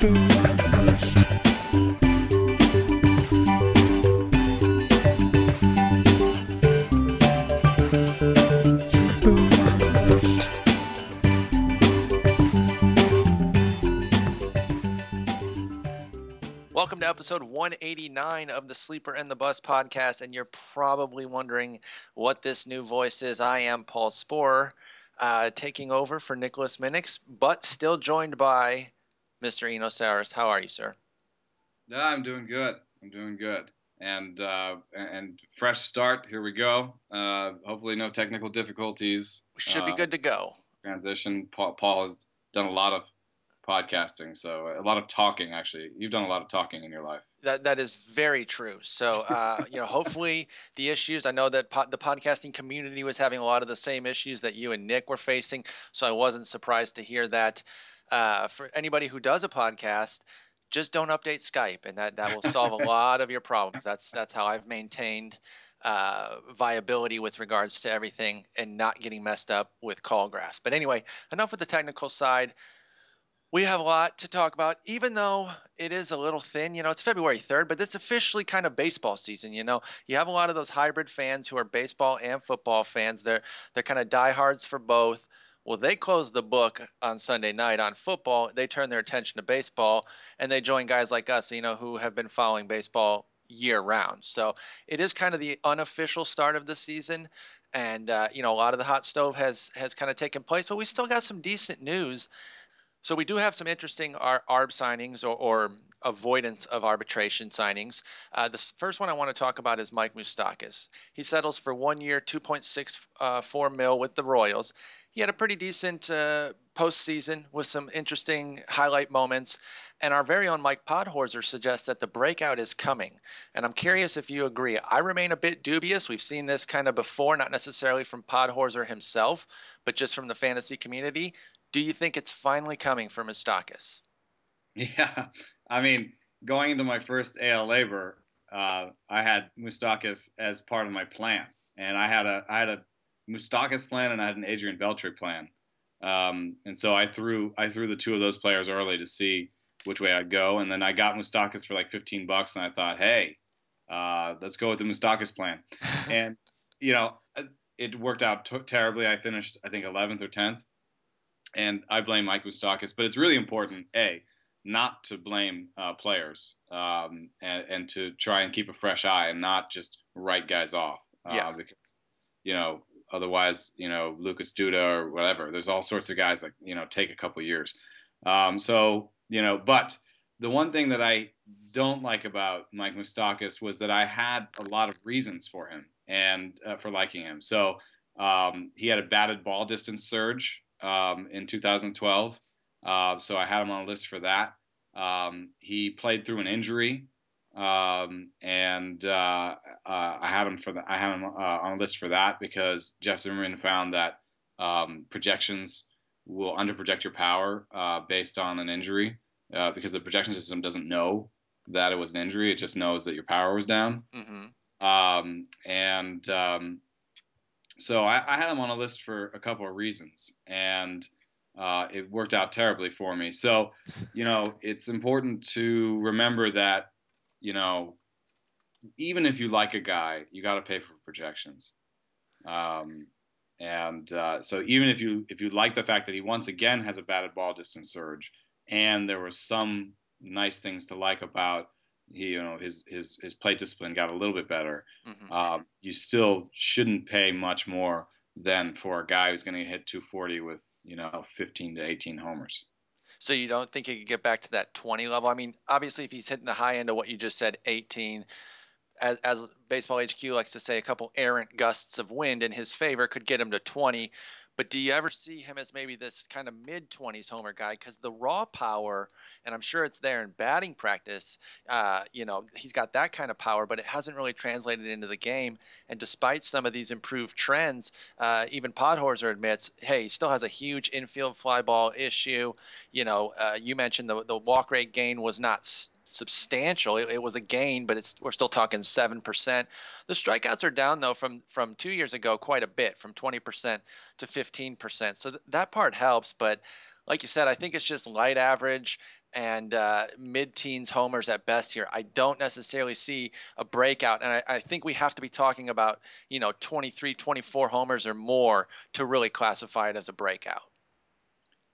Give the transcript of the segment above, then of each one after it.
Boom. Episode 189 of the Sleeper and the Bust podcast. And you're probably wondering what this new voice is. I am Paul Sporer, uh, taking over for Nicholas Minnix, but still joined by Mr. Eno Sarris. How are you, sir? Yeah, I'm doing good. I'm doing good. And uh, and fresh start. Here we go. Uh, hopefully, no technical difficulties. Should be Uh, good to go. Transition. Paul, Paul has done a lot of podcasting, so a lot of talking. Actually, you've done a lot of talking in your life. That that is very true. So uh, you know, hopefully the issues. I know that po- the podcasting community was having a lot of the same issues that you and Nick were facing. So I wasn't surprised to hear that. Uh, for anybody who does a podcast, just don't update Skype, and that that will solve a lot of your problems. That's that's how I've maintained uh, viability with regards to everything and not getting messed up with call graphs. But anyway, enough with the technical side we have a lot to talk about, even though it is a little thin. You know, it's February 3rd, but it's officially kind of baseball season. You know, you have a lot of those hybrid fans who are baseball and football fans. They're they're kind of diehards for both. Well, they close the book on Sunday night on football. They turn their attention to baseball, and they join guys like us, you know, who have been following baseball year round. So it is kind of the unofficial start of the season, and uh, you know, a lot of the hot stove has has kind of taken place, but we still got some decent news so we do have some interesting Ar- ARB signings or, or avoidance of arbitration signings. Uh, the first one I want to talk about is Mike Moustakas. He settles for one year, 2.64 mil with the Royals. He had a pretty decent uh, postseason with some interesting highlight moments. And our very own Mike Podhorzer suggests that the breakout is coming. And I'm curious if you agree. I remain a bit dubious. We've seen this kind of before, not necessarily from Podhorzer himself, but just from the fantasy community. Do you think it's finally coming for Moustakas? Yeah, I mean, going into my first AL LABR, uh, I had Moustakas as part of my plan, and I had a I had a Moustakas plan and I had an Adrian Beltre plan, um, and so I threw I threw the two of those players early to see which way I'd go, and then I got Moustakas for like 15 bucks, and I thought, hey, uh, let's go with the Moustakas plan, and you know, it worked out t- terribly. I finished I think 11th or 10th, and I blame Mike Moustakas, but it's really important, a not to blame uh, players um, and, and to try and keep a fresh eye and not just write guys off. Uh, Yeah. Because, you know, otherwise, you know, Lucas Duda or whatever, there's all sorts of guys that, you know, take a couple years. Um, so, you know, but the one thing that I don't like about Mike Moustakas was that I had a lot of reasons for him and uh, for liking him. So um, he had a batted ball distance surge um, in 2012. Uh, so I had him on a list for that. Um, he played through an injury, um, and uh, uh, I had him for the, I had him uh, on a list for that because Jeff Zimmerman found that um, projections will underproject your power uh, based on an injury uh, because the projection system doesn't know that it was an injury; it just knows that your power was down. hmm Um, and um, so I, I had him on a list for a couple of reasons, and uh, it worked out terribly for me. So, you know, it's important to remember that, you know, even if you like a guy, you got to pay for projections. Um, and uh, so even if you if you like the fact that he once again has a batted ball distance surge, and there were some nice things to like about he, you know his his his plate discipline got a little bit better, hmm um, you still shouldn't pay much more than for a guy who's going to hit 240 with you know 15 to 18 homers. So you don't think he could get back to that 20 level? I mean, obviously, if he's hitting the high end of what you just said, 18, as, as Baseball HQ likes to say, a couple errant gusts of wind in his favor could get him to 20. But do you ever see him as maybe this kind of mid 20s homer guy? Because the raw power, and I'm sure it's there in batting practice, uh, you know, he's got that kind of power, but it hasn't really translated into the game. And despite some of these improved trends, uh, even Podhorzer admits, hey, he still has a huge infield fly ball issue. You know, uh, you mentioned the, the walk rate gain was not substantial. It, it, was a gain, but it's we're still talking seven percent. The strikeouts are down though from from two years ago quite a bit, from twenty percent to fifteen percent. So th- that part helps, but like you said, I think it's just light average and uh, mid-teens homers at best here. I don't necessarily see a breakout, and I, I, think we have to be talking about you know 23, 24 homers or more to really classify it as a breakout.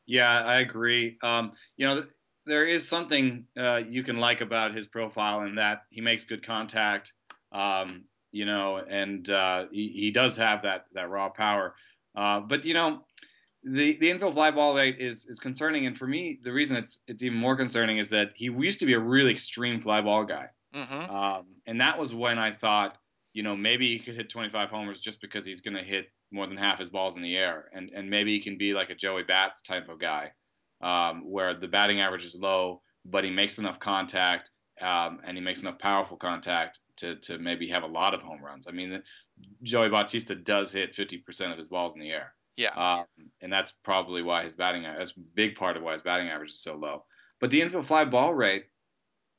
Yeah, I agree. Um, you know, there is something uh, you can like about his profile in that he makes good contact. Um, you know, and uh, he, he, does have that that raw power. Uh, but you know, the the infield fly ball rate is is concerning, and for me, the reason it's it's even more concerning is that he used to be a really extreme fly ball guy, mm-hmm. um, and that was when I thought, you know, maybe he could hit 25 homers just because he's going to hit more than half his balls in the air, and and maybe he can be like a Joey Bats type of guy, um, where the batting average is low, but he makes enough contact, um, and he makes enough powerful contact to to maybe have a lot of home runs. I mean, Joey Bautista does hit 50% of his balls in the air. Yeah. Um, and that's probably why his batting that's a big part of why his batting average is so low. But the infield fly ball rate,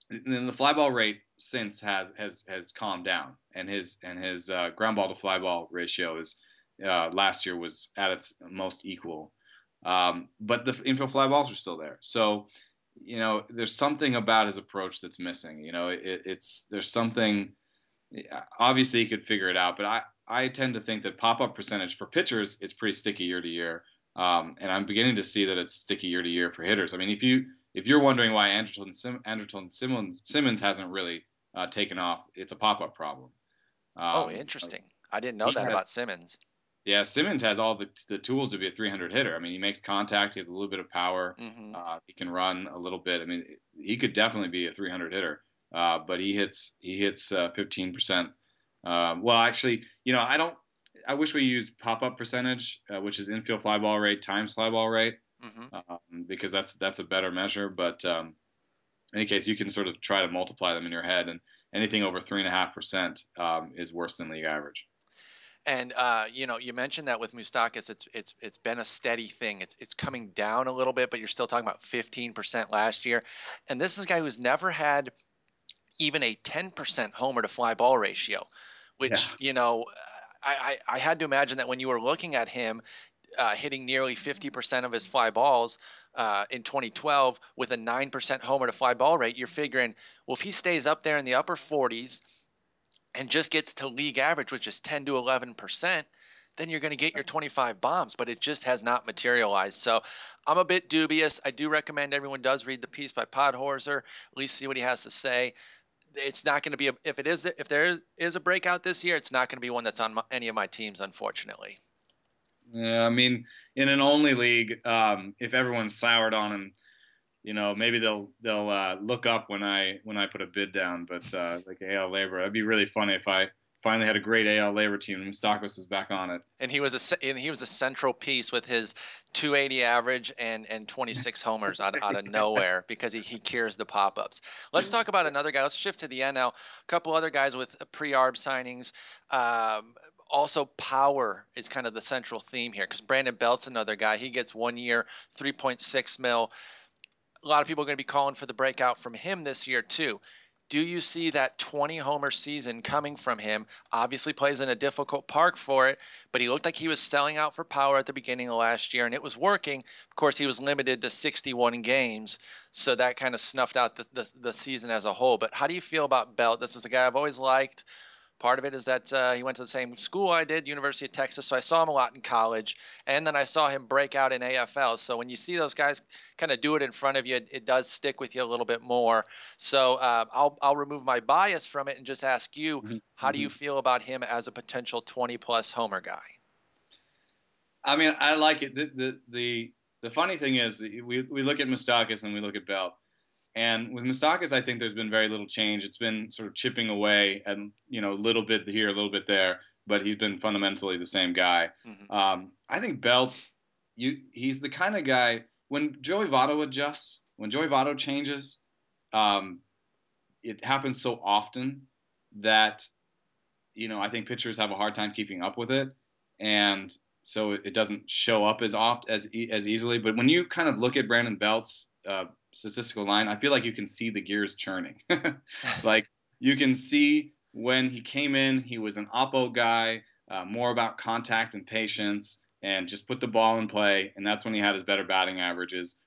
then the fly ball rate since has has has calmed down, and his and his uh, ground ball to fly ball ratio is uh, last year was at its most equal. Um, but the infield fly balls are still there. So, you know, there's something about his approach that's missing. You know, it, it's there's something. Obviously, he could figure it out, but I I tend to think that pop up percentage for pitchers is pretty sticky year to year, um, and I'm beginning to see that it's sticky year to year for hitters. I mean, if you if you're wondering why Andrelton, Sim, Simmons Simmons hasn't really uh, taken off, it's a pop up problem. Oh, um, oh, interesting. I didn't know that has, about Simmons. Yeah, Simmons has all the the tools to be a 300 hitter. I mean, he makes contact. He has a little bit of power. Mm-hmm. Uh, he can run a little bit. I mean, he could definitely be a 300 hitter. Uh, but he hits he hits uh, 15%. Um, well, actually, you know, I don't. I wish we used pop up percentage, uh, which is infield fly ball rate times fly ball rate, mm-hmm. um, because that's that's a better measure. But um, in any case, you can sort of try to multiply them in your head, and anything over three and a half percent um, is worse than league average. And uh, you know, you mentioned that with Moustakas, it's it's it's been a steady thing. It's it's coming down a little bit, but you're still talking about 15% last year. And this is a guy who's never had even a 10% homer to fly ball ratio which yeah. you know I, I, I had to imagine that when you were looking at him uh, hitting nearly 50% of his fly balls uh, in 2012 with a 9% homer to fly ball rate, you're figuring, well, if he stays up there in the upper 40s and just gets to league average, which is 10 to 11%, then you're going to get your 25 bombs, but it just has not materialized. So I'm a bit dubious. I do recommend everyone does read the piece by Podhorzer, at least see what he has to say it's not going to be a, if it is if there is a breakout this year, it's not going to be one that's on my, any of my teams, unfortunately. Yeah, I mean, in an only league, um, if everyone's soured on him, you know, maybe they'll they'll uh, look up when I when I put a bid down. But uh, like AL LABR, it'd be really funny if I finally had a great AL LABR team and Moustakas was back on it. And he was a and he was a central piece with his 280 average and and 26 homers out, out of nowhere because he, he cures the pop-ups. Let's talk about another guy. Let's shift to the NL. A couple other guys with pre-arb signings. Um, also power is kind of the central theme here because Brandon Belt's another guy. He gets one year, 3.6 mil. A lot of people are going to be calling for the breakout from him this year too. Do you see that 20 homer season coming from him? Obviously, plays in a difficult park for it, but he looked like he was selling out for power at the beginning of last year, and it was working. Of course, he was limited to 61 games, so that kind of snuffed out the, the, the season as a whole. But how do you feel about Belt? This is a guy I've always liked. Part of it is that uh, he went to the same school I did, University of Texas, so I saw him a lot in college, and then I saw him break out in AFL. So when you see those guys kind of do it in front of you, it, it, does stick with you a little bit more. So uh, I'll I'll remove my bias from it and just ask you, mm-hmm. how do you mm-hmm. feel about him as a potential 20 plus homer guy? I mean, I like it. The the the, the funny thing is, we we look at Moustakas and we look at Belt and with Moustakas, I think there's been very little change. It's been sort of chipping away and you know a little bit here, a little bit there, but he's been fundamentally the same guy. Mm-hmm. Um, I think Belt, you he's the kind of guy when Joey Votto adjusts, when Joey Votto changes, um, it happens so often that you know I think pitchers have a hard time keeping up with it, and so it doesn't show up as oft as as easily. But when you kind of look at Brandon Belt's uh, statistical line, I feel like you can see the gears churning. like you can see when he came in, he was an oppo guy, uh, more about contact and patience, and just put the ball in play. And that's when he had his better batting averages.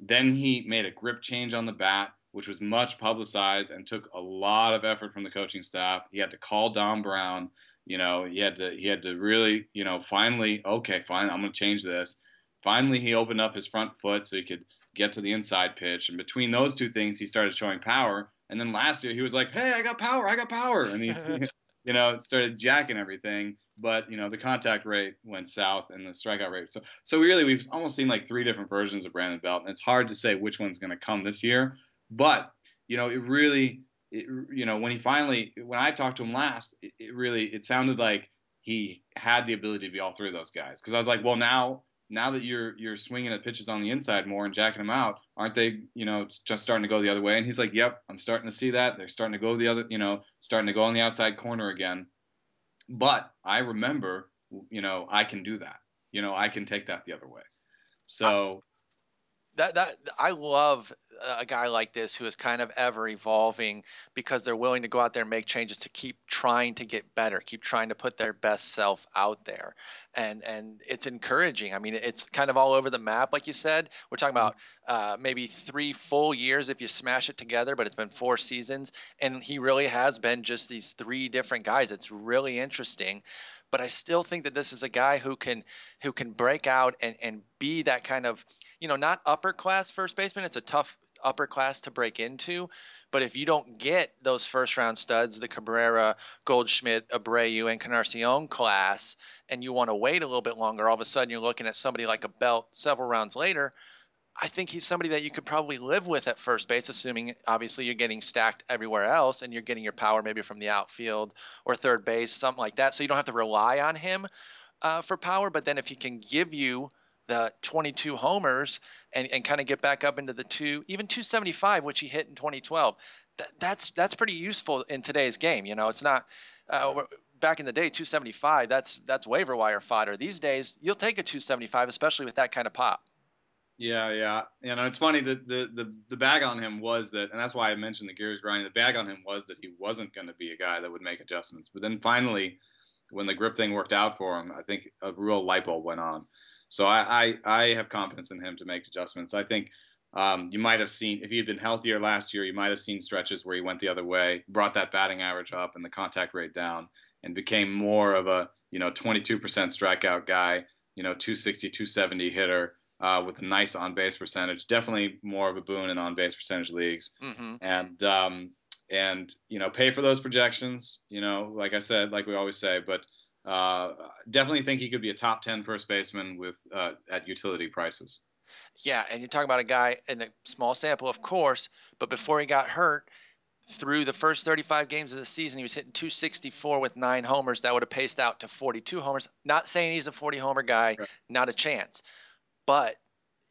Then he made a grip change on the bat, which was much publicized and took a lot of effort from the coaching staff. He had to call Dom Brown. You know, he had to he had to really, you know, finally, okay, fine, I'm going to change this. Finally, he opened up his front foot so he could get to the inside pitch. And between those two things, he started showing power. And then last year, he was like, "Hey, I got power! I got power!" And he's, you know, started jacking everything. But you know, the contact rate went south and the strikeout rate. So, so really, we've almost seen like three different versions of Brandon Belt, and it's hard to say which one's going to come this year. But you know, it really, it, you know, when he finally, when I talked to him last, it, it really, it sounded like he had the ability to be all three of those guys. Because I was like, well, now now that you're you're swinging at pitches on the inside more and jacking them out, aren't they, you know, just starting to go the other way? And he's like, "Yep, I'm starting to see that. They're starting to go the other, you know, starting to go on the outside corner again." But I remember, you know, I can do that. You know, I can take that the other way. So that that I love a guy like this who is kind of ever evolving because they're willing to go out there and make changes to keep trying to get better, keep trying to put their best self out there. And and it's encouraging. I mean, it's kind of all over the map, like you said. We're talking about uh, maybe three full years if you smash it together, but it's been four seasons, and he really has been just these three different guys. It's really interesting but I still think that this is a guy who can who can break out and, and be that kind of you know not upper class first baseman. It's a tough upper class to break into. But if you don't get those first round studs, the Cabrera, Goldschmidt, Abreu, and Encarnacion class, and you want to wait a little bit longer, all of a sudden you're looking at somebody like a Belt several rounds later. I think he's somebody that you could probably live with at first base, assuming obviously you're getting stacked everywhere else and you're getting your power maybe from the outfield or third base, something like that. So you don't have to rely on him uh, for power. But then if he can give you the 22 homers and, and kind of get back up into the two, even 275, which he hit in 2012. That's that's pretty useful in today's game. You know, it's not uh, back in the day 275. That's that's waiver wire fodder. These days, you'll take a 275, especially with that kind of pop. Yeah, yeah. You know, it's funny that the, the the bag on him was that, and that's why I mentioned the gears grinding. The bag on him was that he wasn't going to be a guy that would make adjustments. But then finally, when the grip thing worked out for him, I think a real light bulb went on. So I, I, I have confidence in him to make adjustments. I think um, you might have seen if he had been healthier last year, you might have seen stretches where he went the other way, brought that batting average up and the contact rate down, and became more of a you know 22% strikeout guy, you know 260, 270 hitter uh, with a nice on base percentage. Definitely more of a boon in on base percentage leagues, mm-hmm. and um, and you know pay for those projections. You know, like I said, like we always say, but uh, definitely think he could be a top 10 first baseman with uh, at utility prices. Yeah, and you're talking about a guy in a small sample, of course, but before he got hurt, through the first 35 games of the season, he was hitting 264 with nine homers. That would have paced out to 42 homers. Not saying he's a 40 homer guy, right. not a chance. But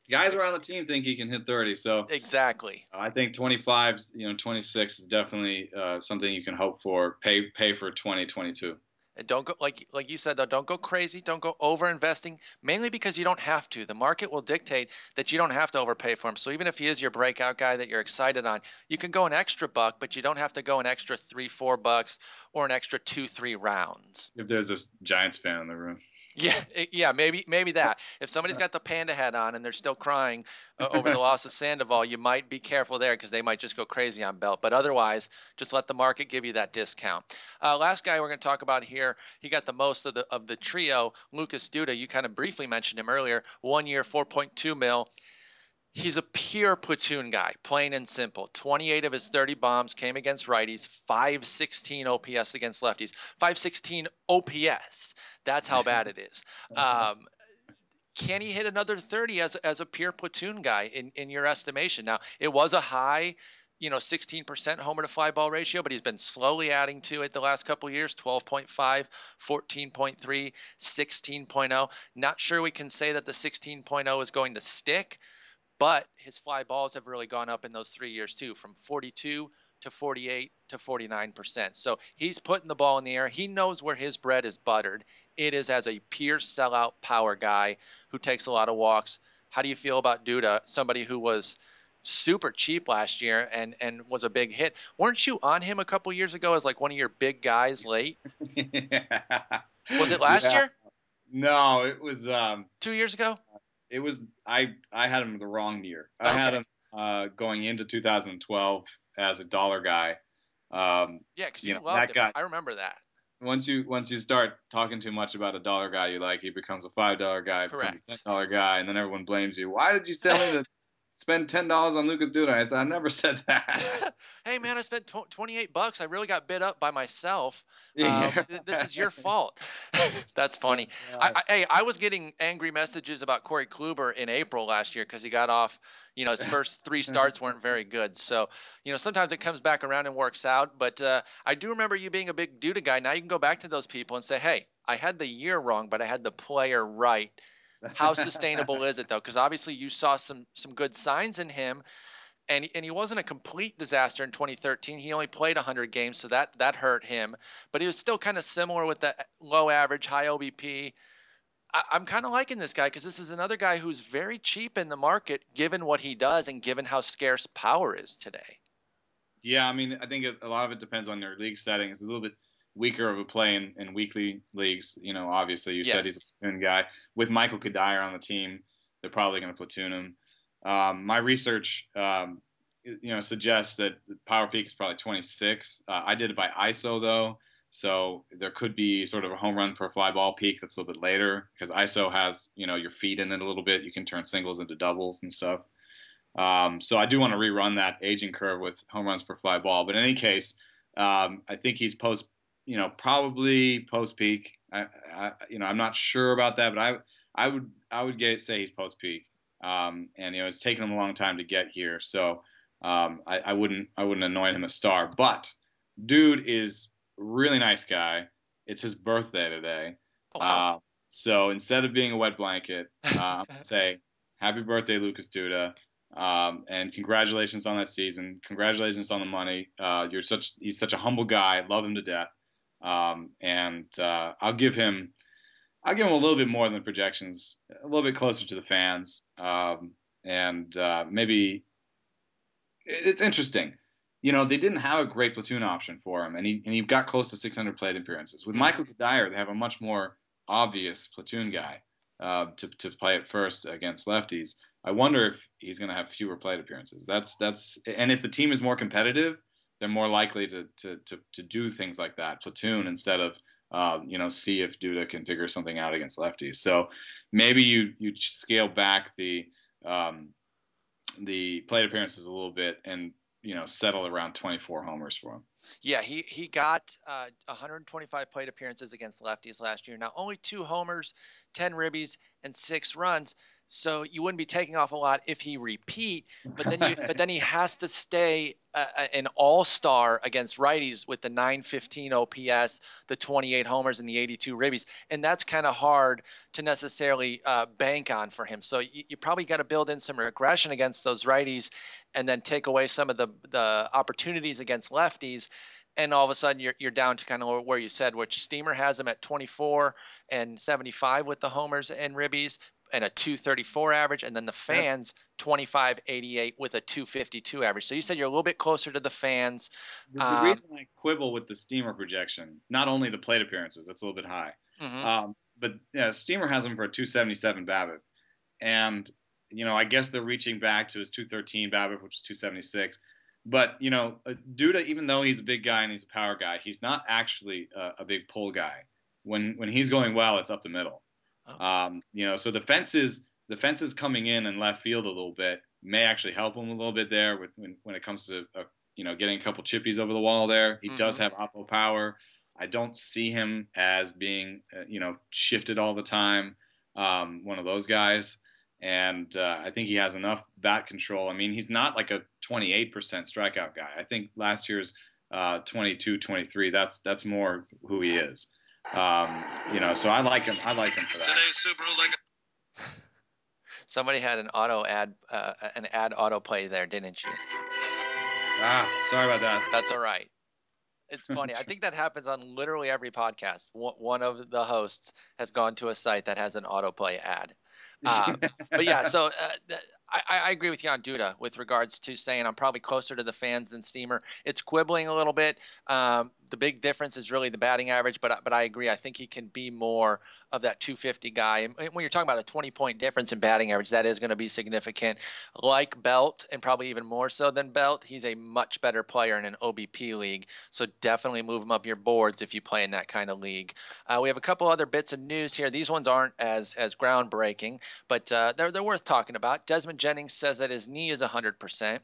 guys around the team think he can hit 30. So exactly, I think 25, you know, 26 is definitely uh, something you can hope for. Pay pay for 2022. And don't go like like you said though, don't go crazy, don't go over investing, mainly because you don't have to. The market will dictate that you don't have to overpay for him. So even if he is your breakout guy that you're excited on, you can go an extra buck, but you don't have to go an extra three, four bucks or an extra two, three rounds. If there's this Giants fan in the room. Yeah, yeah, maybe maybe that. If somebody's got the panda hat on and they're still crying uh, over the loss of Sandoval, you might be careful there because they might just go crazy on Belt. But otherwise, just let the market give you that discount. Uh, last guy we're going to talk about here, he got the most of the of the trio, Lucas Duda. You kind of briefly mentioned him earlier. One year, 4.2 mil. He's a pure platoon guy, plain and simple. 28 of his 30 bombs came against righties, 516 OPS against lefties, 516 OPS. That's how bad it is. Um, can he hit another 30 as, as a pure platoon guy in, in your estimation? Now, it was a high, you know, 16% homer to fly ball ratio, but he's been slowly adding to it the last couple years 12.5, 14.3, 16.0. Not sure we can say that the 16.0 is going to stick but his fly balls have really gone up in those three years too, from 42 to 48 to 49%. So he's putting the ball in the air. He knows where his bread is buttered. It is as a pure sellout power guy who takes a lot of walks. How do you feel about Duda, somebody who was super cheap last year and and was a big hit. Weren't you on him a couple years ago as like one of your big guys late? yeah. Was it last Yeah. year? No, it was um, Two years ago? It was I I had him the wrong year. I had him uh, going into 2012 as a dollar guy. Um, Yeah, because You you, know, loved that him. guy- I remember that. once you once you start talking too much about a dollar guy you like, he becomes a five dollar guy, becomes Correct. a ten dollar guy, and then everyone blames you. Why did you tell me to spend ten dollars on Lucas Duda? I said I never said that. hey man, I spent tw- 28 bucks. I really got bid up by myself. Yeah. Um, th- this is your fault. That's funny. I, I, hey, I was getting angry messages about Corey Kluber in April last year because he got off. You know, his first three starts weren't very good. So, you know, sometimes it comes back around and works out. But uh, I do remember you being a big Duda guy. Now you can go back to those people and say, hey, I had the year wrong, but I had the player right. How sustainable is it though? Because obviously you saw some some good signs in him, and he- and he wasn't a complete disaster in 2013. He only played 100 games, so that that hurt him. But he was still kind of similar with the low average, high OBP. I, I'm kind of liking this guy because this is another guy who's very cheap in the market, given what he does and given how scarce power is today. Yeah, I mean, I think a lot of it depends on your league setting. It's a little bit weaker of a play in, in weekly leagues. You know, obviously, you said he's a platoon guy. With Michael Cuddyer on the team, they're probably going to platoon him. Um, my research, um, you know, suggests that power peak is probably 26. Uh, I did it by ISO though, so there could be sort of a home run per fly ball peak that's a little bit later because ISO has you know your feet in it a little bit. You can turn singles into doubles and stuff. Um, so I do want to rerun that aging curve with home runs per fly ball. But in any case, um, I think he's post, you know, probably post peak. I, I, you know, I'm not sure about that, but I, I would, I would get say he's post peak. Um, and you know, it's taken him a long time to get here, so um, I, I wouldn't, I wouldn't anoint him a star. But dude is really nice guy. It's his birthday today. oh, Wow. Uh, so instead of being a wet blanket, uh, say happy birthday, Lucas Duda. Um, and congratulations on that season. Congratulations on the money. Uh, you're such he's such a humble guy. Love him to death. Um, and uh, I'll give him I'll give him a little bit more than the projections, a little bit closer to the fans. Um, and uh, maybe it's interesting. You know, they didn't have a great platoon option for him, and he and he got close to 600 plate appearances. With Mhm. Michael Cuddyer, they have a much more obvious platoon guy uh, to to play at first against lefties. I wonder if he's going to have fewer plate appearances. That's that's and if the team is more competitive, they're more likely to to to, to do things like that, platoon instead of um, you know see if Duda can figure something out against lefties. So maybe you you scale back the um, the plate appearances a little bit and you know settle around 24 homers for him. Yeah, he he got uh, 125 plate appearances against lefties last year. Now only two homers, 10 ribbies, and six runs. So you wouldn't be taking off a lot if he repeat. But then you but then he has to stay uh, an all-star against righties with the 915 OPS, the 28 homers, and the 82 ribbies, and that's kind of hard to necessarily uh, bank on for him. So you, you probably got to build in some regression against those righties, and then take away some of the the opportunities against lefties and all of a sudden you're, you're down to kind of where you said, which Steamer has him at 24 and 75 with the homers and ribbies and a 234 average, and then the fans 25 88 with a 252 average. So you said you're a little bit closer to the fans. The, Um, reason I quibble with the Steamer projection, not only the plate appearances, that's a little bit high, Mhm. um, but yeah, Steamer has him for a 277 BABIP, and you know I guess they're reaching back to his 213 BABIP, which is 276. But you know, uh, Duda, even though he's a big guy and he's a power guy, he's not actually a, a big pull guy. When when he's going well, it's up the middle. Okay. Um, you know, so the fences the fences coming in and left field a little bit may actually help him a little bit there with, when when it comes to uh, you know getting a couple chippies over the wall there. He does Mhm. have oppo power. I don't see him as being uh, you know shifted all the time. Um, one of those guys, and uh, I think he has enough bat control. I mean, he's not like a 28% strikeout guy. I think last year's uh, 22, 23. That's that's more who he is. Um, you know, so I like him. I like him for that. Today's Subaru Legacy. Somebody had an auto ad, uh, an ad autoplay there, didn't you? Ah, sorry about that. That's all right. It's funny. I think that happens on literally every podcast. One one of the hosts has gone to a site that has an autoplay ad. Um, but yeah, so uh, I, I, agree with you on Duda with regards to saying I'm probably closer to the fans than Steamer. It's quibbling a little bit. Um, the big difference is really the batting average, but but I agree. I think he can be more of that 250 guy. And when you're talking about a 20 point difference in batting average, that is going to be significant. Like Belt, and probably even more so than Belt, he's a much better player in an OBP league. So definitely move him up your boards if you play in that kind of league. Uh, we have a couple other bits of news here. These ones aren't as as groundbreaking, but uh, they're they're worth talking about. Desmond Jennings says that his knee is 100%.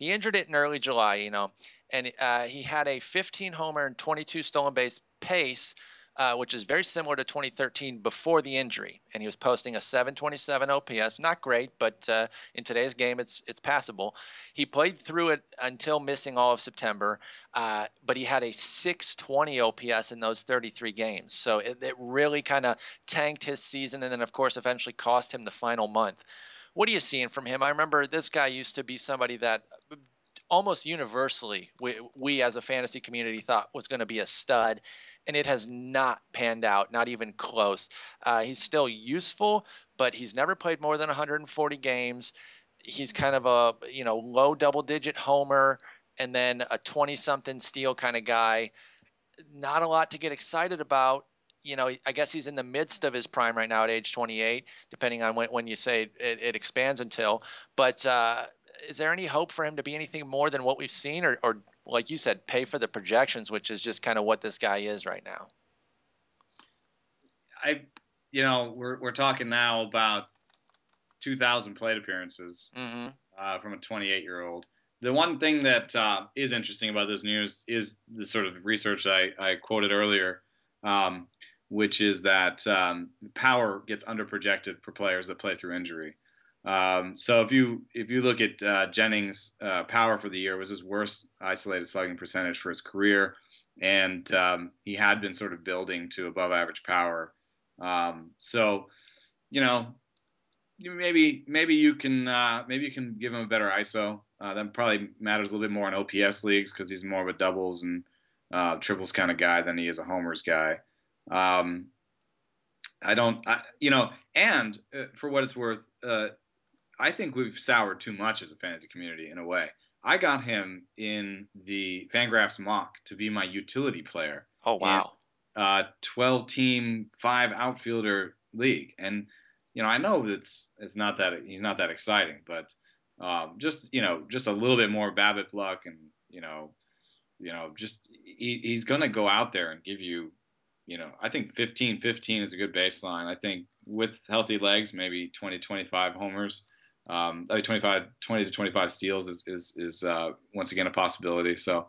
He injured it in early July, you know, and uh, he had a 15 homer and 22 stolen base pace uh, which is very similar to 2013 before the injury. And he was posting a 727 OPS, not great, but uh, in today's game, it's it's passable. He played through it until missing all of September, uh, but he had a 620 OPS in those 33 games. So it, it really kind of tanked his season, and then of course eventually cost him the final month. What are you seeing from him? I remember this guy used to be somebody that almost universally we, we as a fantasy community thought was going to be a stud and it has not panned out, not even close. Uh, he's still useful, but he's never played more than 140 games. He's kind of a you know low double digit homer and then a 20 something steal kind of guy. Not a lot to get excited about. You know, I guess he's in the midst of his prime right now at age 28, depending on when, when you say it, it expands until. But uh, is there any hope for him to be anything more than what we've seen, or, or like you said, pay for the projections, which is just kind of what this guy is right now. I, you know, we're we're talking now about 2,000 plate appearances mm-hmm. uh, from a 28 year old. The one thing that uh, is interesting about this news is the sort of research I, I quoted earlier, um, which is that um, power gets underprojected for players that play through injury. Um, so if you if you look at uh, Jennings' uh, power for the year, was his worst isolated slugging percentage for his career, and um, he had been sort of building to above average power. Um, so, you know, maybe maybe you can uh, maybe you can give him a better ISO. Uh, that probably matters a little bit more in OPS leagues because he's more of a doubles and uh, triples kind of guy than he is a homers guy. Um, I don't, I, you know, and uh, for what it's worth, uh, I think we've soured too much as a fantasy community in a way. I got him in the Fangraphs mock to be my utility player. Oh wow! In, uh, twelve team, five outfielder league, and you know I know it's it's not that he's not that exciting, but um, just you know just a little bit more BABIP luck, and you know, you know just he, he's gonna go out there and give you, you know, I think 15, 15 is a good baseline. I think with healthy legs, maybe 20, 25 homers um, I 25, 20 to 25 steals is is, is uh, once again a possibility. So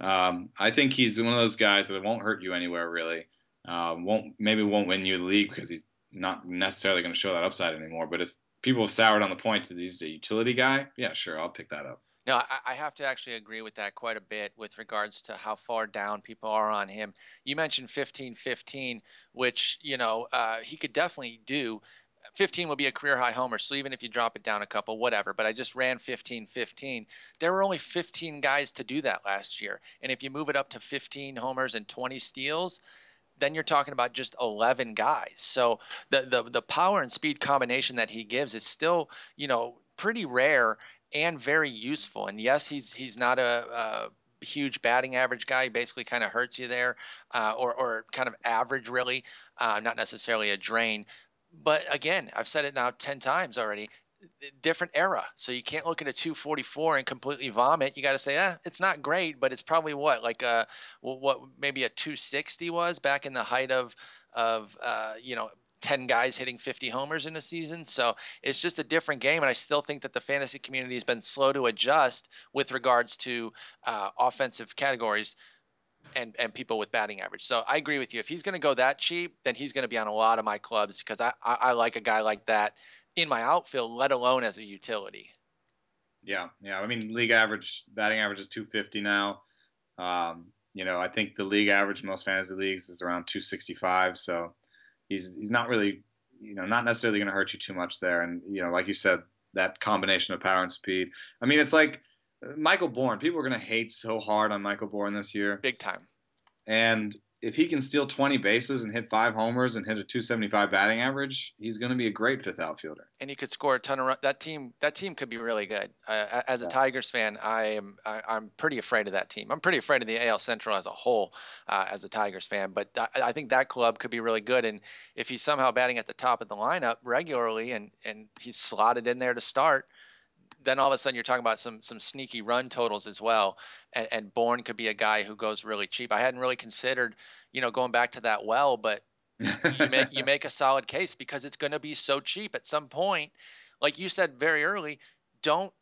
um, I think he's one of those guys that won't hurt you anywhere really. Uh, won't maybe won't win you the league because he's not necessarily going to show that upside anymore. But if people have soured on the point that he's a utility guy, yeah, sure, I'll pick that up. No, I, I, have to actually agree with that quite a bit with regards to how far down people are on him. You mentioned 15 15, which, you know, uh, he could definitely do. 15 will be a career high homer. So even if you drop it down a couple, whatever. But I just ran 15 15. There were only 15 guys to do that last year. And if you move it up to 15 homers and 20 steals, then you're talking about just 11 guys. So the, the the power and speed combination that he gives is still, you know, pretty rare and very useful. And yes, he's he's not a, a huge batting average guy. He basically kind of hurts you there, uh, or or kind of average really, uh, not necessarily a drain. But again, I've said it now 10 times already. Different era. So you can't look at a 244 and completely vomit. You got to say, eh, it's not great, but it's probably what, like a, what maybe a 260 was back in the height of, of, uh, you know, 10 guys hitting 50 homers in a season. So it's just a different game. And I still think that the fantasy community has been slow to adjust with regards to uh, offensive categories and and people with batting average. So I agree with you. If he's going to go that cheap, then he's going to be on a lot of my clubs because I, I, I like a guy like that in my outfield, let alone as a utility. Yeah, yeah. I mean, league average batting average is 250 now. Um, you know, I think the league average in most fantasy leagues is around 265. So he's he's not really, you know, not necessarily going to hurt you too much there. And you know, like you said, that combination of power and speed. I mean, it's like uh, Michael Bourn. People are going to hate so hard on Michael Bourn this year. Big time. And if he can steal 20 bases and hit five homers and hit a 275 batting average, he's going to be a great fifth outfielder. And he could score a ton of runs. That team, that team could be really good. Uh, as a. Tigers fan, I am, I, am pretty afraid of that team. I'm pretty afraid of the AL Central as a whole, uh, as a Tigers fan. But I, I, think that club could be really good. And if he's somehow batting at the top of the lineup regularly, and and he's slotted in there to start, then all of a sudden you're talking about some some sneaky run totals as well. And, and Bourn could be a guy who goes really cheap. I hadn't really considered, you know, going back to that well, but you make you make a solid case because it's going to be so cheap at some point. Like you said very early, don't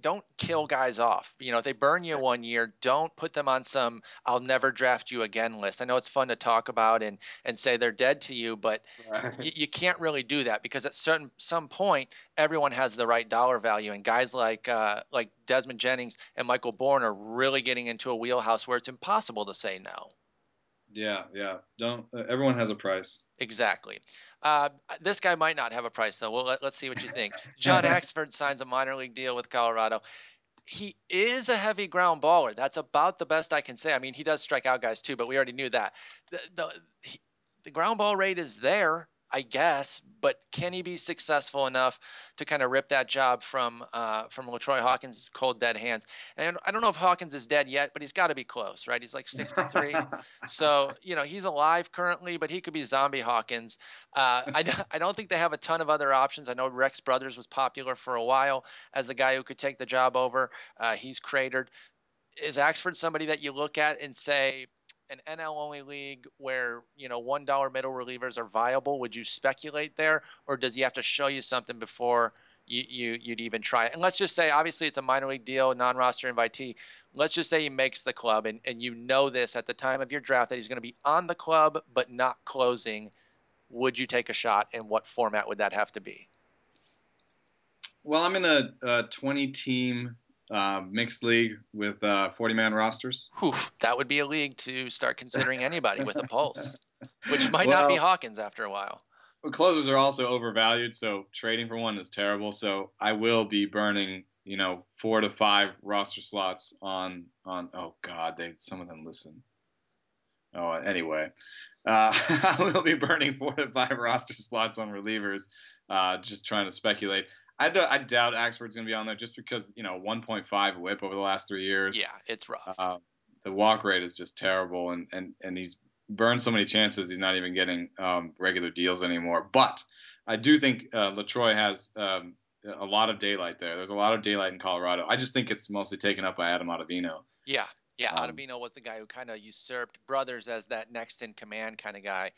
don't kill guys off. You know, if they burn you one year, don't put them on some "I'll never draft you again" list. I know it's fun to talk about and and say they're dead to you, but right. you, you can't really do that because at certain some point, everyone has the right dollar value, and guys like uh, like Desmond Jennings and Michael Bourn are really getting into a wheelhouse where it's impossible to say no. Yeah, yeah. Don't. Uh, everyone has a price. Exactly. Uh, this guy might not have a price though. Well, let, us see what you think. John Axford signs a minor league deal with Colorado. He is a heavy ground baller. That's about the best I can say. I mean, he does strike out guys too, but we already knew that. The the, he, the ground ball rate is there. I guess, but can he be successful enough to kind of rip that job from uh, from LaTroy Hawkins' cold dead hands? And I don't know if Hawkins is dead yet, but he's got to be close, right? He's like 63, so you know he's alive currently, but he could be zombie Hawkins. Uh, I I don't think they have a ton of other options. I know Rex Brothers was popular for a while as the guy who could take the job over. Uh, he's cratered. Is Axford somebody that you look at and say? An NL only league where you know one dollar middle relievers are viable, would you speculate there, or does he have to show you something before you, you you'd even try it? And let's just say, obviously, it's a minor league deal, non-roster invitee. Let's just say he makes the club, and, and you know this at the time of your draft that he's going to be on the club but not closing. Would you take a shot, and what format would that have to be? Well, I'm in a, a 20 team uh, mixed league with uh, 40 man rosters. Whew, that would be a league to start considering anybody with a pulse, which might well, not be Hawkins after a while. Well, closers are also overvalued, so trading for one is terrible. So I will be burning, you know, four to five roster slots on on. Oh God, they some of them listen. Oh, anyway, uh, I will be burning four to five roster slots on relievers, uh, just trying to speculate. I, do, I doubt Axford's going to be on there just because you know 1.5 WHIP over the last three years. Yeah, it's rough. Uh, the walk rate is just terrible, and and and he's burned so many chances. He's not even getting um, regular deals anymore. But I do think uh, Latroy has um, a lot of daylight there. There's a lot of daylight in Colorado. I just think it's mostly taken up by Adam Ottavino. Yeah, yeah. Um, Ottavino was the guy who kind of usurped Brothers as that next in command kind of guy.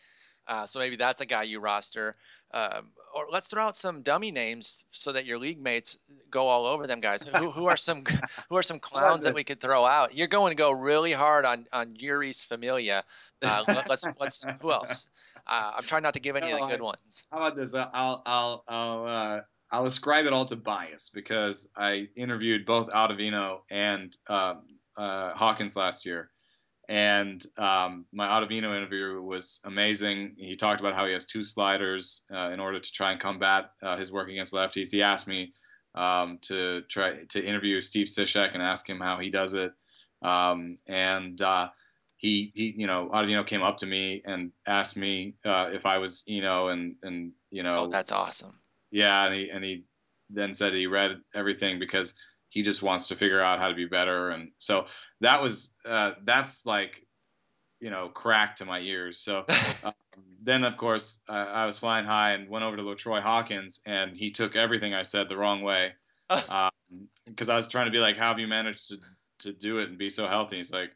Uh, so maybe that's a guy you roster. Um, or let's throw out some dummy names so that your league mates go all over them guys. who, who are some who are some clowns that we could throw out? You're going to go really hard on on Jeurys Familia. Uh, let, us let's who else? Uh, I'm trying not to give any of the good ones. How about this? I'll I'll I'll uh, I'll ascribe it all to bias because I interviewed both Ottavino and um, uh, Hawkins last year and um, my Ottavino interview was amazing. He talked about how he has two sliders uh, in order to try and combat uh, his work against lefties. He asked me um, to try to interview Steve Cishek and ask him how he does it. Um, and uh, he, he, you know, Ottavino came up to me and asked me uh, if I was Eno, and and you know, oh, that's awesome. Yeah, and he and he then said he read everything because he just wants to figure out how to be better. And so that was uh, that's like you know crack to my ears. So um, then of course uh, i was flying high and went over to LaTroy hawkins and he took everything i said the wrong way. Because um, i was trying to be like how have you managed to, to do it and be so healthy? He's like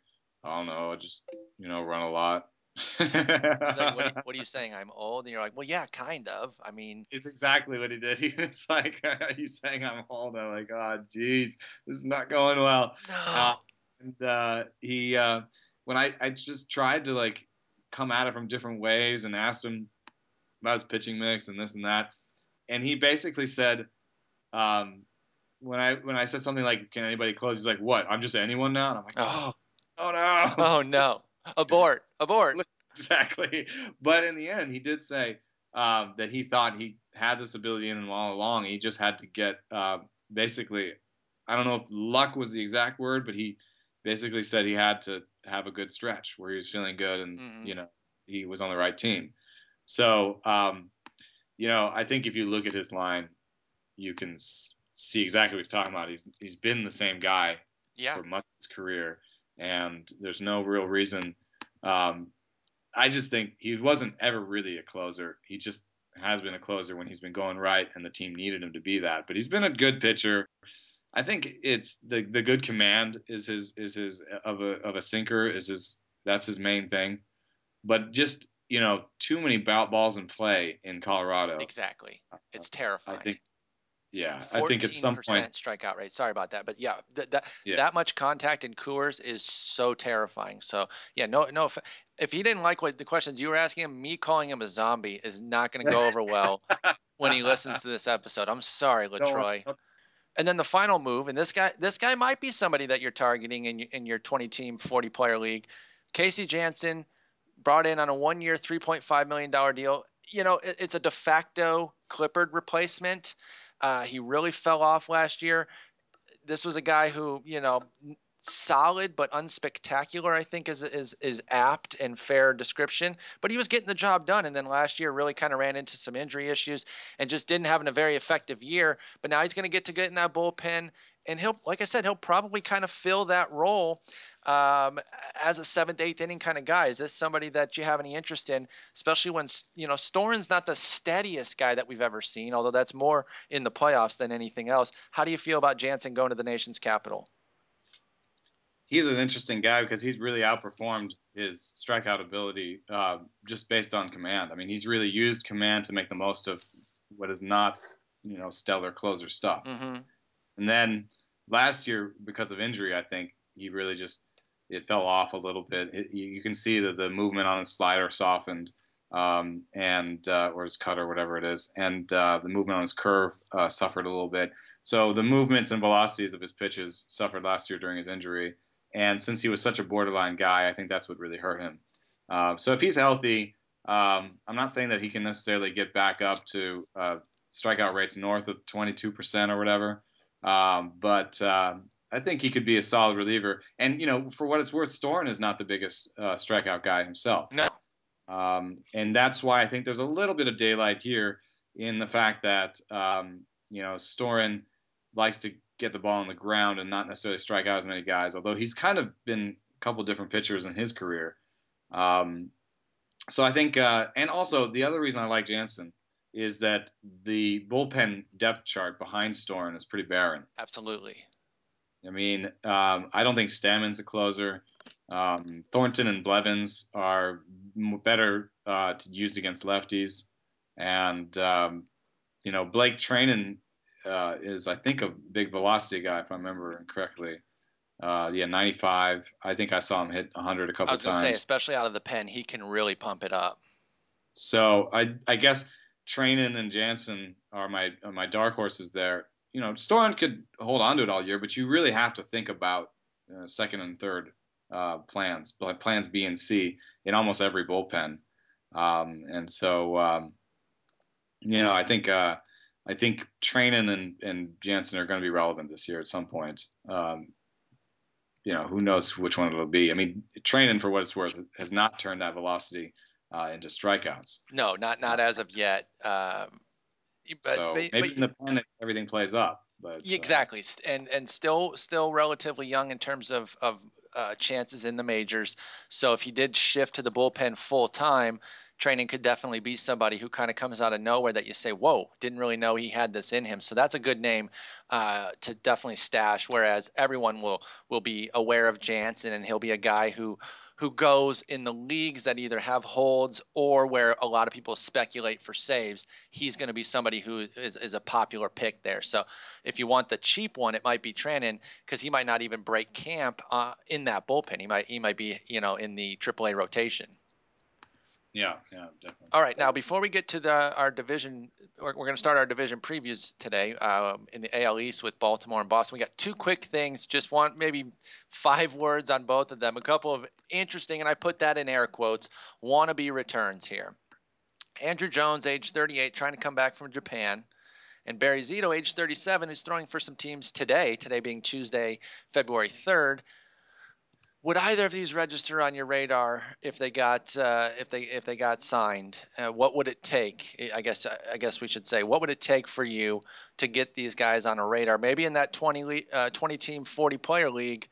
i don't know I just you know run a lot He's like, what are, what are, you saying? I'm old, and you're like, well, yeah, kind of. I mean, it's exactly what he did. He was like, are you saying I'm old? I'm like, oh, geez, this is not going well. No. Uh, and uh, he, uh, when I, I just tried to like come at it from different ways and asked him about his pitching mix and this and that, and he basically said, um, when I when I said something like, "Can anybody close?" He's like, "What? I'm just anyone now." And I'm like, "Oh, oh no, oh no." Abort, abort. Exactly. But in the end, he did say um, that he thought he had this ability in him all along. He just had to get uh, basically, I don't know if luck was the exact word, but he basically said he had to have a good stretch where he was feeling good and Mhm. you know he was on the right team. So um, you know, I think if you look at his line, you can see exactly what he's talking about. He's he's been the same guy Yeah. for much of his career, and there's no real reason. Um, I just think he wasn't ever really a closer. He just has been a closer when he's been going right, and the team needed him to be that. But he's been a good pitcher. I think it's the the good command is his is his of a of a sinker is his that's his main thing. But just you know, too many ba- balls in play in Colorado. Exactly. It's I terrifying. think, yeah, I think at some point, strikeout rate. Sorry about that, but yeah, th- that Yeah. that much contact in Coors is so terrifying. So yeah, no, no. If, if he didn't like what the questions you were asking him, me calling him a zombie is not going to go over well when he listens to this episode. I'm sorry, LaTroy. don't- And then the final move, and this guy, this guy might be somebody that you're targeting in your, in your 20 team, 40 player league. Casey Janssen brought in on a one year, 3.5 million dollar deal. You know, it, it's a de facto Clippard replacement. Uh, he really fell off last year. This was a guy who, you know, solid but unspectacular. I think is is is apt and fair description. But he was getting the job done, and then last year really kind of ran into some injury issues and just didn't have a very effective year. But now he's going to get to get in that bullpen, and he'll, like I said, he'll probably kind of fill that role um, as a seventh, eighth inning kind of guy. Is this somebody that you have any interest in, especially when you know Storen's not the steadiest guy that we've ever seen, although that's more in the playoffs than anything else. How do you feel about Janssen going to the nation's capital? he's an interesting guy because he's really outperformed his strikeout ability uh, just based on command. I mean, he's really used command to make the most of what is not, you know, stellar closer stuff. Mm-hmm. And then last year, because of injury, I think he really just it fell off a little bit. It, you can see that the movement on his slider softened, um, and uh, or his cutter, whatever it is, and uh, the movement on his curve uh, suffered a little bit. So the movements and velocities of his pitches suffered last year during his injury. And since he was such a borderline guy, I think that's what really hurt him. Uh, so if he's healthy, um, I'm not saying that he can necessarily get back up to uh, strikeout rates north of 22% or whatever. Um, but uh, I think he could be a solid reliever. And, you know, for what it's worth, Storen is not the biggest uh, strikeout guy himself. No. Um, and that's why I think there's a little bit of daylight here in the fact that, um, you know, Storen likes to get the ball on the ground and not necessarily strike out as many guys, although he's kind of been a couple different pitchers in his career. Um, so I think, uh, and also the other reason I like Janssen is that the bullpen depth chart behind Storen is pretty barren. Absolutely. I mean, um, I don't think Stammen's a closer. Um, Thornton and Blevins are better uh, to used against lefties, and um, you know Blake Treinen uh, is I think a big velocity guy if I remember correctly. Uh, yeah, 95. I think I saw him hit 100 a couple was going to say, times. especially out of the pen, he can really pump it up. So I I guess Treinen and Janssen are my are my dark horses there. You know, Storen could hold on to it all year, but you really have to think about uh, second and third uh, plans, like plans B and C in almost every bullpen. Um, and so, um, you know, I think uh, I think Treinen and and Janssen are going to be relevant this year at some point. Um, you know, who knows which one it'll be. I mean, Treinen, for what it's worth, has not turned that velocity uh, into strikeouts. No, not not as of yet. Um, but, so but- maybe but- in the pen everything plays up. But uh, exactly, and and still still relatively young in terms of of uh, chances in the majors. So if he did shift to the bullpen full time, Treinen could definitely be somebody who kind of comes out of nowhere that you say, "Whoa, didn't really know he had this in him." So that's a good name uh, to definitely stash. Whereas everyone will will be aware of Janssen, and he'll be a guy who who goes in the leagues that either have holds or where a lot of people speculate for saves. He's going to be somebody who is, is a popular pick there. So if you want the cheap one, it might be Treinen because he might not even break camp uh, in that bullpen. He might he might be you know in the AAA rotation. Yeah, yeah, definitely. All right, now before we get to the our division, we're, we're going to start our division previews today um, in the AL East with Baltimore and Boston. We got two quick things. Just want maybe five words on both of them. A couple of interesting, and I put that in air quotes, wannabe returns here. Andruw Jones, age 38, trying to come back from Japan. And Barry Zito, age 37, is throwing for some teams today, today being Tuesday, February 3rd. Would either of these register on your radar if they got uh, if they if they got signed? Uh, what would it take? I guess I guess we should say what would it take for you to get these guys on a radar? Maybe in that 20 uh, 20 team 40 player league.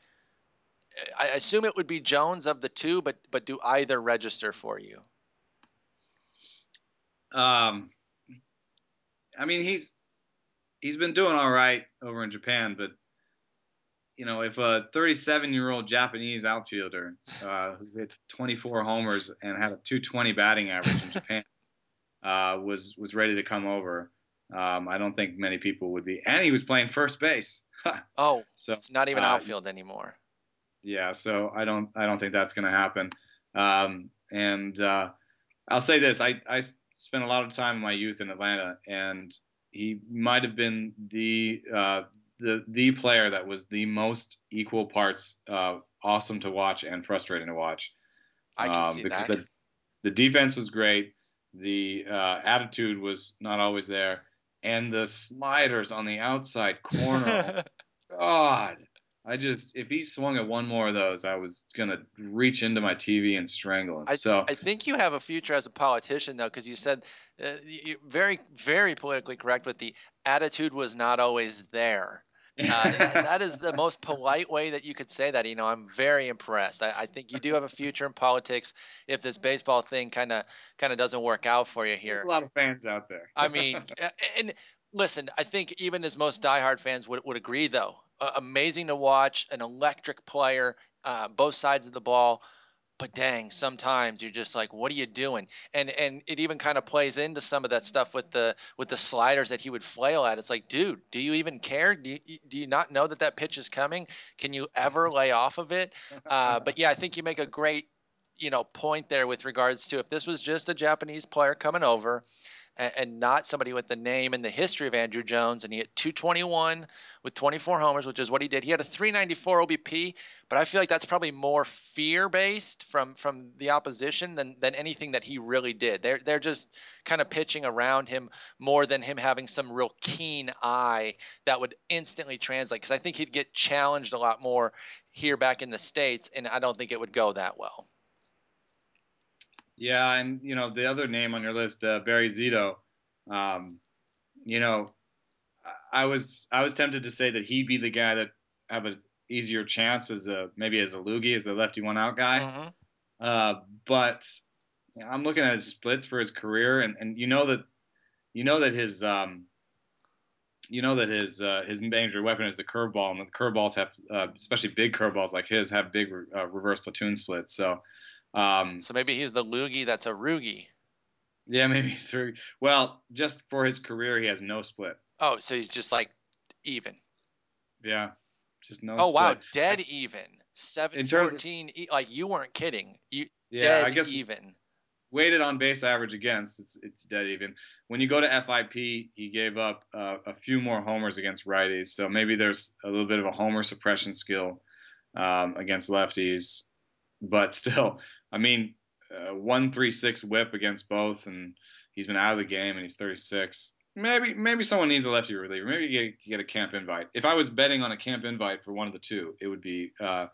I assume it would be Jones of the two, but but do either register for you? Um, I mean he's he's been doing all right over in Japan, but you know, if a 37 year old Japanese outfielder uh, who hit 24 homers and had a 220 batting average in Japan uh, was was ready to come over, um, I don't think many people would be. And he was playing first base. oh, so it's not even uh, outfield anymore. Yeah, so I don't I don't think that's going to happen. Um, and uh, I'll say this: I I spent a lot of time in my youth in Atlanta, and he might have been the uh, the the player that was the most equal parts uh, awesome to watch and frustrating to watch. I can um, see because that. The, the defense was great, the uh, attitude was not always there, and the sliders on the outside corner. God, I just if he swung at one more of those, I was gonna reach into my TV and strangle him. I, so I think you have a future as a politician though, because you said uh, very very politically correct but the attitude was not always there. Uh, that is the most polite way that you could say that. You know, I'm very impressed. I, I think you do have a future in politics if this baseball thing kind of kind of doesn't work out for you here. There's a lot of fans out there. I mean, and listen, I think even as most diehard fans would would agree, though, uh, amazing to watch, an electric player, uh, both sides of the ball but dang, sometimes you're just like, what are you doing? And and it even kind of plays into some of that stuff with the with the sliders that he would flail at. It's like, dude, do you even care? Do you, do you not know that that pitch is coming? Can you ever lay off of it? Uh, but yeah, I think you make a great you know point there with regards to if this was just a Japanese player coming over and, and not somebody with the name and the history of Andruw Jones. And he hit 221 with 24 homers, which is what he did. He had a 394 OBP, but I feel like that's probably more fear based from from the opposition than than anything that he really did. They're they're just kind of pitching around him more than him having some real keen eye that would instantly translate. Because I think he'd get challenged a lot more here back in the states, and I don't think it would go that well. Yeah, and you know the other name on your list, uh, Barry Zito. Um, you know, I was I was tempted to say that he'd be the guy that have an easier chance as a maybe as a loogie as a lefty one out guy. Mm-hmm. Uh, but I'm looking at his splits for his career, and, and you know that you know that his um, you know that his uh, his major weapon is the curveball, and the curveballs have, uh, especially big curveballs like his, have big uh, reverse platoon splits. So um, so maybe he's the loogie that's a roogie. Yeah, maybe he's a, well, just for his career, he has no split. Oh, so he's just like even. Yeah, just no. Oh split. wow, dead even. Seven fourteen. Of, like you weren't kidding. You yeah, I guess even. Weighted on base average against, it's it's dead even. When you go to FIP, he gave up uh, a few more homers against righties, so maybe there's a little bit of a homer suppression skill um, against lefties, but still, I mean, uh, one three six WHIP against both, and he's been out of the game, and he's 36. Maybe maybe someone needs a lefty reliever. Maybe you get, get, a camp invite. If I was betting on a camp invite for one of the two, it would be uh,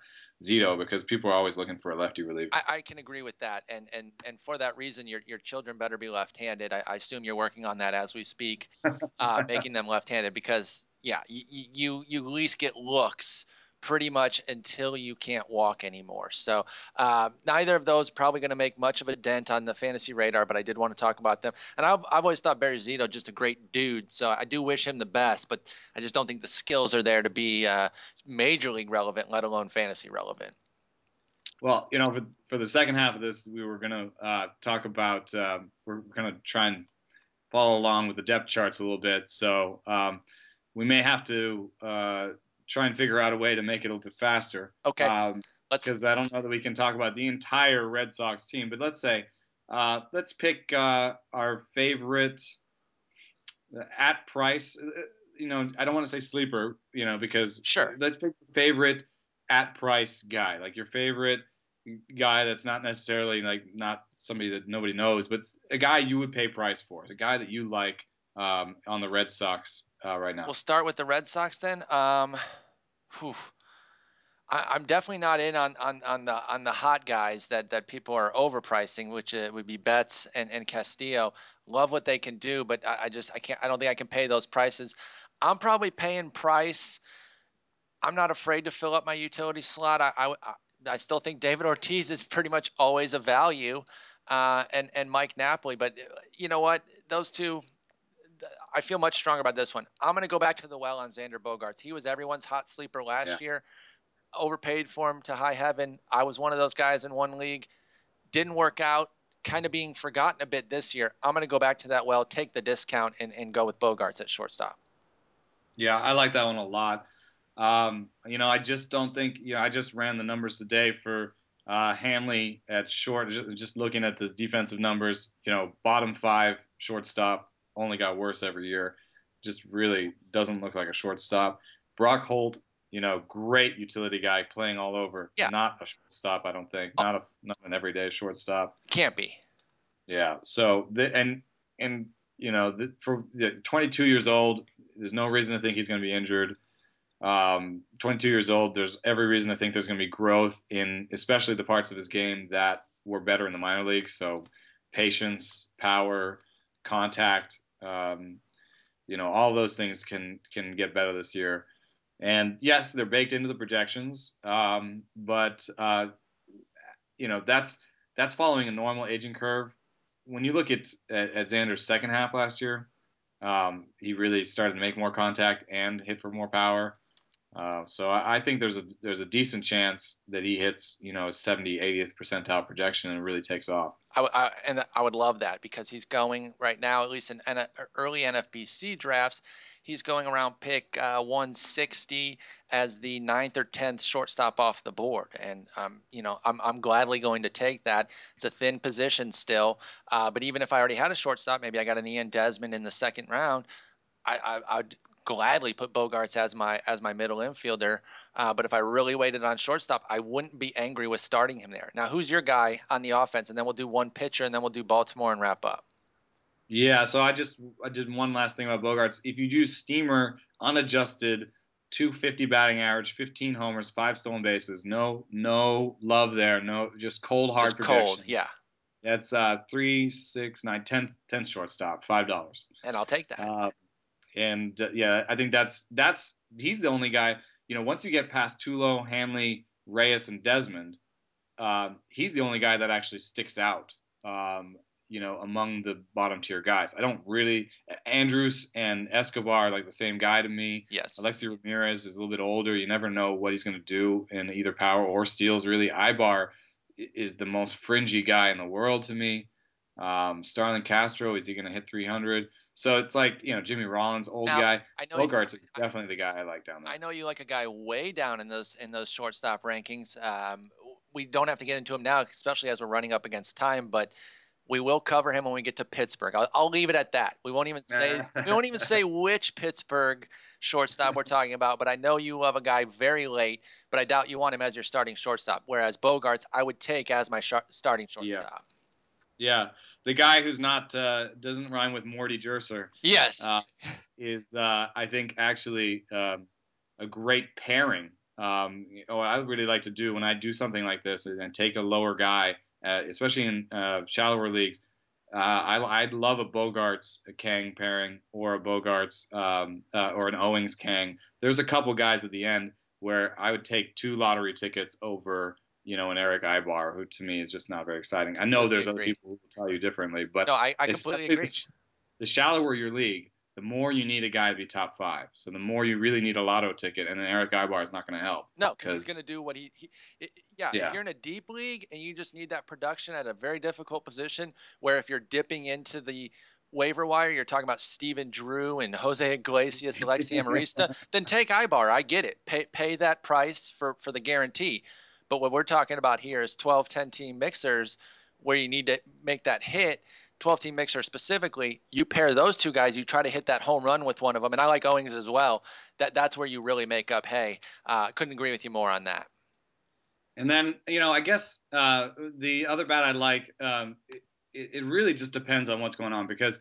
Zito because people are always looking for a lefty reliever. I, I, can agree with that, and and and for that reason, your your children better be left-handed. I, I assume you're working on that as we speak, uh, making them left-handed because yeah, you you you at least get looks pretty much until you can't walk anymore. So uh, neither of those probably going to make much of a dent on the fantasy radar, but I did want to talk about them. And I've, I've always thought Barry Zito just a great dude, so I do wish him the best, but I just don't think the skills are there to be uh, major league relevant, let alone fantasy relevant. Well, you know, for, for the second half of this, we were going to uh, talk about, um, we're going to try and follow along with the depth charts a little bit. So um, we may have to uh, try and figure out a way to make it a little bit faster. Okay. Um, because I don't know that we can talk about the entire Red Sox team, but let's say uh, let's pick uh, our favorite uh, at price. Uh, you know, I don't want to say sleeper, you know, because sure. Let's pick favorite at price guy, like your favorite guy that's not necessarily like not somebody that nobody knows, but a guy you would pay price for, the guy that you like um, on the Red Sox uh, right now. We'll start with the Red Sox then. Um, I, am definitely not in on, on, on the on the hot guys that, that people are overpricing, which uh, would be Betts and, and Castillo. Love what they can do, but I, I, just I can't I don't think I can pay those prices. I'm probably paying price. I'm not afraid to fill up my utility slot. I, I, I still think David Ortiz is pretty much always a value, uh, and and Mike Napoli. But uh, you know what? Those two I feel much stronger about this one. I'm going to go back to the well on Xander Bogaerts. He was everyone's hot sleeper last yeah. year overpaid for him to high heaven. I was one of those guys in one league. Didn't work out. Kind of being forgotten a bit this year. I'm going to go back to that well, take the discount, and, and go with Bogaerts at shortstop. Yeah, I like that one a lot. Um, you know, I just don't think, you know, I just ran the numbers today for uh, Hanley at short, just, just looking at the defensive numbers, you know, bottom five shortstop only got worse every year. Just really doesn't look like a shortstop. Brock Holt you know, great utility guy playing all over. Yeah. Not a shortstop, I don't think. Oh. Not a not an everyday shortstop. Can't be. Yeah. So the, and and you know the, for 22 years old, there's no reason to think he's going to be injured. Um, 22 years old, there's every reason to think there's going to be growth in especially the parts of his game that were better in the minor leagues. So patience, power, contact, um, you know, all those things can can get better this year. And yes, they're baked into the projections, um, but uh, you know that's that's following a normal aging curve. When you look at at, at Xander's second half last year, um, he really started to make more contact and hit for more power. Uh, so I, I, think there's a there's a decent chance that he hits you know a 70 80th percentile projection and really takes off. I, I, and I would love that because he's going right now at least in early NFBC drafts He's going around pick uh, 160 as the ninth or tenth shortstop off the board, and um, you know I'm I'm gladly going to take that. It's a thin position still, uh, but even if I already had a shortstop, maybe I got an Ian Desmond in the second round, I, I I'd gladly put Bogaerts as my as my middle infielder. Uh, but if I really waited on shortstop, I wouldn't be angry with starting him there. Now, who's your guy on the offense? And then we'll do one pitcher, and then we'll do Baltimore and wrap up. Yeah, so I just I did one last thing about Bogaerts. If you use Steamer unadjusted, 250 batting average, 15 homers, five stolen bases, no no love there, no just cold hard just projection. Cold, yeah. That's uh three, six, nine, ten, ten shortstop, five dollars. And I'll take that. Uh, and uh, yeah, I think that's that's he's the only guy. You know, once you get past Tulo, Hanley, Reyes, and Desmond, uh, he's the only guy that actually sticks out. Um, you know, among the bottom tier guys. I don't really Andrus and Escobar are like the same guy to me. Yes. Alexei Ramirez is a little bit older. You never know what he's going to do in either power or steals. Really, Aybar is the most fringy guy in the world to me. Um, Starlin Castro is he going to hit 300? So it's like you know Jimmy Rollins, old now, guy. I know Bogaerts you, is definitely the guy I like down there. I know you like a guy way down in those in those shortstop rankings. Um, we don't have to get into him now, especially as we're running up against time. But we will cover him when we get to Pittsburgh. I'll, I'll leave it at that. We won't even say we won't even say which Pittsburgh shortstop we're talking about. But I know you love a guy very late, but I doubt you want him as your starting shortstop. Whereas Bogaerts, I would take as my sh- starting shortstop. Yeah. Yeah, the guy who's not uh, doesn't rhyme with Morty Jerser. Yes, uh, is uh, I think actually um, a great pairing. Um, oh, I really like to do when I do something like this and take a lower guy uh, especially in uh, shallower leagues. Uh, I, would love a Bogaerts Kang pairing or a Bogaerts um, uh, or an Owings Kang. There's a couple guys at the end where I would take two lottery tickets over you know, an Erick Aybar, who to me is just not very exciting. I know there's other people who will tell you differently, but no, I, I completely agree. The, the shallower your league, the more you need a guy to be top five. So the more you really need a lotto ticket, and then Erick Aybar is not going to help. No, because he's going to do what he, he it, yeah, yeah, If you're in a deep league and you just need that production at a very difficult position, where if you're dipping into the waiver wire, you're talking about Stephen Drew and Jose Iglesias, Alexi Amarista, then take Aybar. I get it. Pay pay that price for for the guarantee. But what we're talking about here is 12, 10 team mixers where you need to make that hit 12 team mixer specifically, you pair those two guys, you try to hit that home run with one of them. And I like Owings as well. That That's where you really make up hay. Uh, couldn't agree with you more on that. And then, you know, I guess uh, the other bat I like, um, it, it, really just depends on what's going on because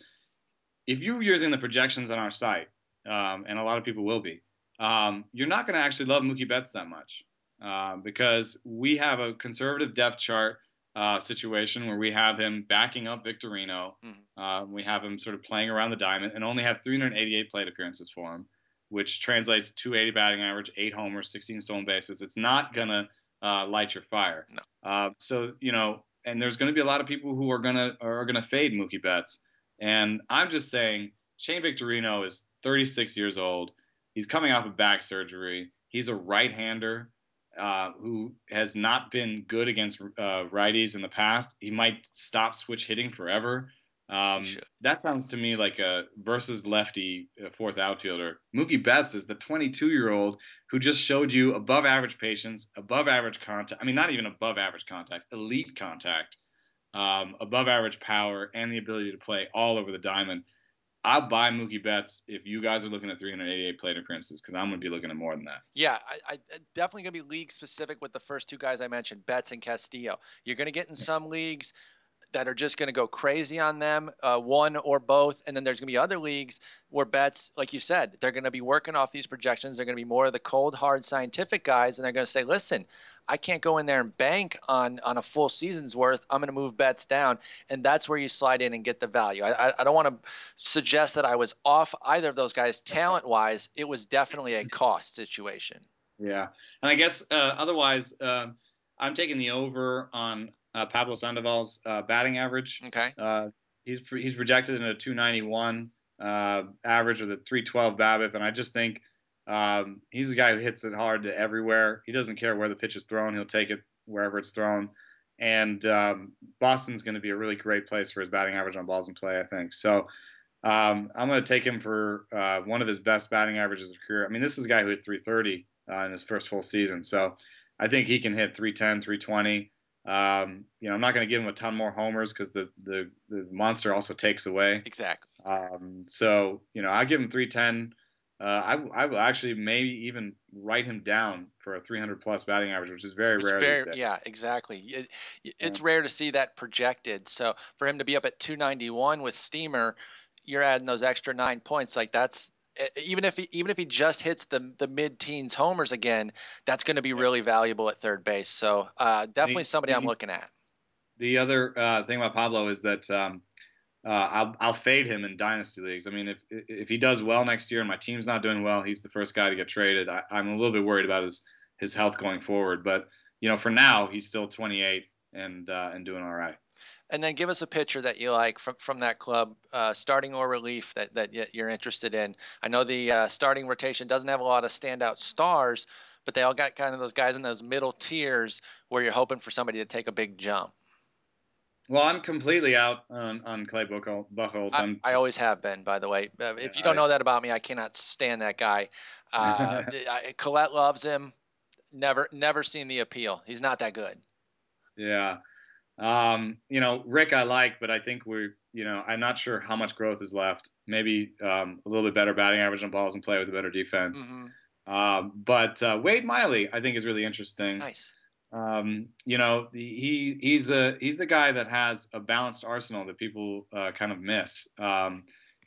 if you're using the projections on our site, um, and a lot of people will be, um, you're not going to actually love Mookie Betts that much. Uh, because we have a conservative depth chart uh, situation where we have him backing up Victorino. Mm-hmm. Uh, we have him sort of playing around the diamond and only have 388 plate appearances for him, which translates to 280 batting average, eight homers, 16 stolen bases. It's not gonna uh, light your fire. No. Uh, so you know, and there's going to be a lot of people who are gonna are gonna fade Mookie Betts, and I'm just saying Shane Victorino is 36 years old. He's coming off of back surgery. He's a right-hander uh, who has not been good against uh, righties in the past. He might stop switch hitting forever. Um, that sounds to me like a versus lefty uh, fourth outfielder. Mookie Betts is the 22 year old who just showed you above average patience, above average contact. I mean, not even above average contact, elite contact, um, above average power, and the ability to play all over the diamond. I'll buy Mookie Betts if you guys are looking at 388 plate appearances because I'm going to be looking at more than that. Yeah, I, I definitely going to be league specific with the first two guys I mentioned, Betts and Castillo. You're going to get in some leagues that are just going to go crazy on them, uh, one or both. And then there's going to be other leagues where Betts, like you said, they're going to be working off these projections. They're going to be more of the cold, hard, scientific guys, and they're going to say, listen, I can't go in there and bank on on a full season's worth. I'm going to move Betts down, and that's where you slide in and get the value. I, I, I don't want to suggest that I was off either of those guys talent wise. It was definitely a cost situation. Yeah, and I guess uh, otherwise, uh, I'm taking the over on uh, Pablo Sandoval's uh, batting average. Okay. Uh, he's he's projected in a 291 uh, average with a 312 BABIP, and I just think um, he's a guy who hits it hard to everywhere. He doesn't care where the pitch is thrown; he'll take it wherever it's thrown. And um, Boston's going to be a really great place for his batting average on balls in play, I think. So um, I'm going to take him for uh, one of his best batting averages of career. I mean, this is a guy who hit 330 uh, in his first full season, so I think he can hit 310, 320. Um, you know, I'm not going to give him a ton more homers because the, the the monster also takes away. Exactly. Um, so you know, I give him 310 uh, I, I will actually maybe even write him down for a 300 plus batting average, which is very it's rare very, these days. Yeah, exactly. It, it's yeah. rare to see that projected. So for him to be up at 291 with Steamer, you're adding those extra nine points. Like that's even if he even if he just hits the the mid teens homers again, that's going to be really valuable at third base. So uh, definitely the, somebody the, I'm looking at. The other uh, thing about Pablo is that um, uh, I'll, I'll fade him in dynasty leagues. I mean, if if he does well next year and my team's not doing well, he's the first guy to get traded. I, am a little bit worried about his his health going forward, but you know, for now, he's still 28 and uh, and doing all right. And then give us a pitcher that you like from from that club, uh, starting or relief that that you're interested in. I know the uh, starting rotation doesn't have a lot of standout stars, but they all got kind of those guys in those middle tiers where you're hoping for somebody to take a big jump. Well, I'm completely out on, on Clay Buchholz. I, just, I, always have been, by the way. Uh, if you don't know that about me, I cannot stand that guy. Uh, Colette loves him. Never, never seen the appeal. He's not that good. Yeah. Um, you know, Rick, I like, but I think we're, you know, I'm not sure how much growth is left. Maybe um, a little bit better batting average on balls and play with a better defense. Mm-hmm. Um, but uh, Wade Miley, I think, is really interesting. Nice. Um, you know, he he's a he's the guy that has a balanced arsenal that people uh, kind of miss. Um,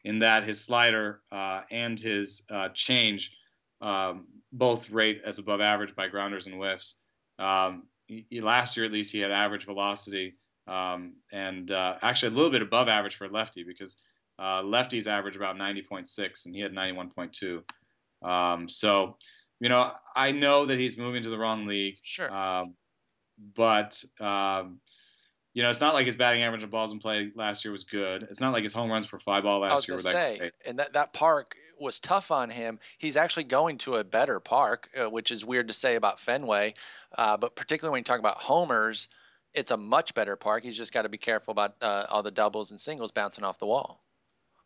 in that his slider uh, and his uh, change um, both rate as above average by grounders and whiffs. Um, he, last year, at least, he had average velocity um, and uh, actually a little bit above average for lefty because uh, lefties average about 90.6 and he had 91.2. Um, so you know, I know that he's moving to the wrong league. Sure. Um, but um, you know, it's not like his batting average of balls in play last year was good. It's not like his home runs per fly ball last year were that say, great. And that, that park was tough on him. He's actually going to a better park, uh, which is weird to say about Fenway. Uh, but particularly when you talk about homers, it's a much better park. He's just got to be careful about uh, all the doubles and singles bouncing off the wall.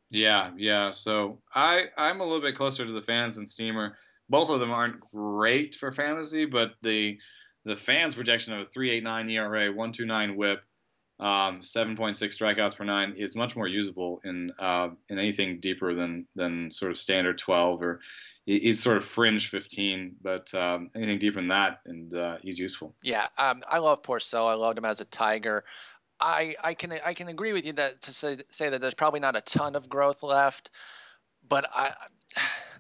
Yeah, yeah. So I I'm a little bit closer to the fans than Steamer both of them aren't great for fantasy, but the the fans' projection of a 3.89 ERA, 1.29 WHIP, um, 7.6 strikeouts per nine is much more usable in uh, in anything deeper than than sort of standard 12 or he's sort of fringe 15, but um, anything deeper than that, and uh, he's useful. Yeah, um, I love Porcello. I loved him as a Tiger. I, I can I can agree with you that to say say that there's probably not a ton of growth left, but I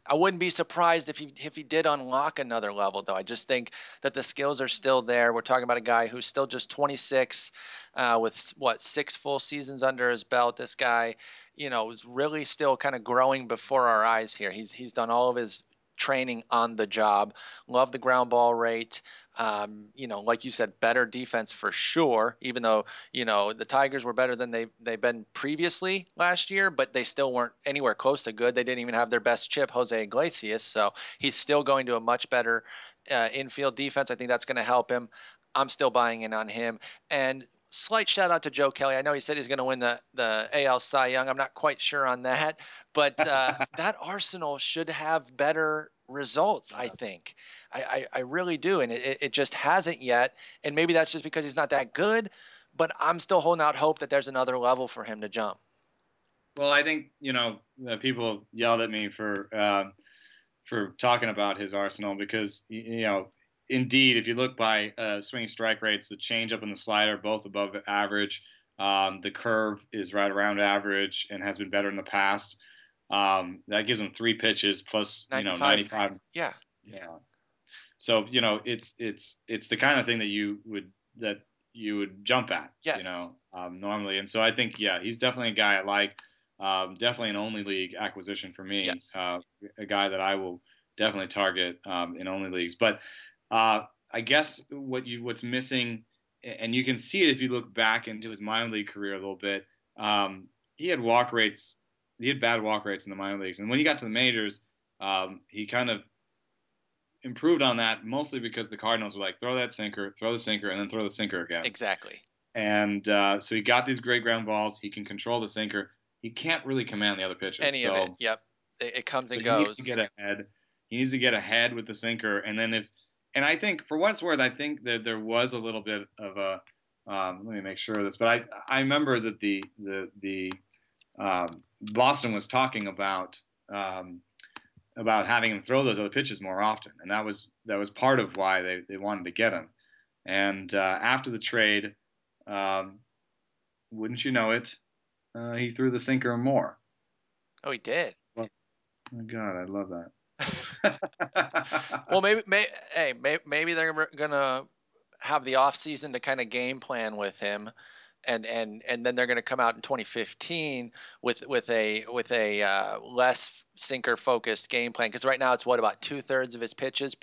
I wouldn't be surprised if he if he did unlock another level, though. I just think that the skills are still there. We're talking about a guy who's still just 26, uh, with what six full seasons under his belt. This guy, you know, is really still kind of growing before our eyes here. He's he's done all of his training on the job. Love the ground ball rate. Um, you know, like you said, better defense for sure. Even though you know the Tigers were better than they they've been previously last year, but they still weren't anywhere close to good. They didn't even have their best chip, Jose Iglesias. So he's still going to a much better uh, infield defense. I think that's going to help him. I'm still buying in on him. And slight shout out to Joe Kelly. I know he said he's going to win the the AL Cy Young. I'm not quite sure on that, but uh, that Arsenal should have better results. I think. I, I, I really do, and it, it just hasn't yet. And maybe that's just because he's not that good. But I'm still holding out hope that there's another level for him to jump. Well, I think you know people yelled at me for uh, for talking about his arsenal because you know indeed if you look by uh, swinging strike rates, the changeup and the slider both above average. Um, the curve is right around average and has been better in the past. Um, that gives him three pitches plus 95. you know 95. Yeah. Yeah. So you know, it's it's it's the kind of thing that you would that you would jump at, yes. you know, um, normally. And so I think, yeah, he's definitely a guy I like. Um, definitely an only league acquisition for me. Yes. Uh, a guy that I will definitely target um, in only leagues. But uh, I guess what you what's missing, and you can see it if you look back into his minor league career a little bit. Um, he had walk rates. He had bad walk rates in the minor leagues, and when he got to the majors, um, he kind of improved on that mostly because the Cardinals were like, throw that sinker, throw the sinker, and then throw the sinker again. Exactly. And uh, so he got these great ground balls. He can control the sinker. He can't really command the other pitches. Any so, of it. Yep. It, it comes so and goes. He needs to get ahead. He needs to get ahead with the sinker, and then if, and I think for what it's worth, I think that there was a little bit of a. Um, let me make sure of this, but I I remember that the the the um, Boston was talking about. Um, about having him throw those other pitches more often, and that was that was part of why they, they wanted to get him. And uh, after the trade, um, wouldn't you know it, uh, he threw the sinker more. Oh, he did. Well, oh my God, I love that. well, maybe, may, hey, may, maybe they're gonna have the off season to kind of game plan with him and and and then they're to come out in 2015 with with a with a uh, less sinker focused game plan. Because right now it's what about two thirds of his pitches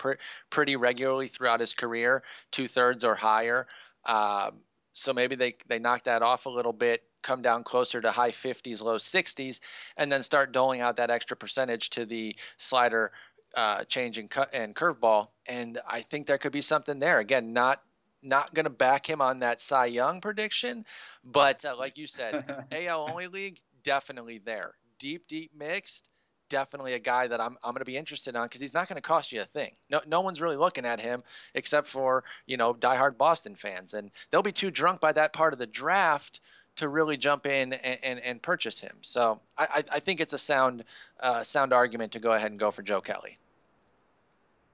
pretty regularly throughout his career. Two thirds or higher. Um, so maybe they they knock that off a little bit come down closer to high 50s low 60s and then start doling out that extra percentage to the slider uh, change and cut and curveball and i think there could be something there again not not going to back him on that Cy Young prediction, but uh, like you said, AL only league definitely there. Deep, deep mixed, definitely a guy that I'm I'm going to be interested on because he's not going to cost you a thing. No, no one's really looking at him except for you know diehard Boston fans, and they'll be too drunk by that part of the draft to really jump in and, and, and purchase him. So I, I think it's a sound uh, sound argument to go ahead and go for Joe Kelly.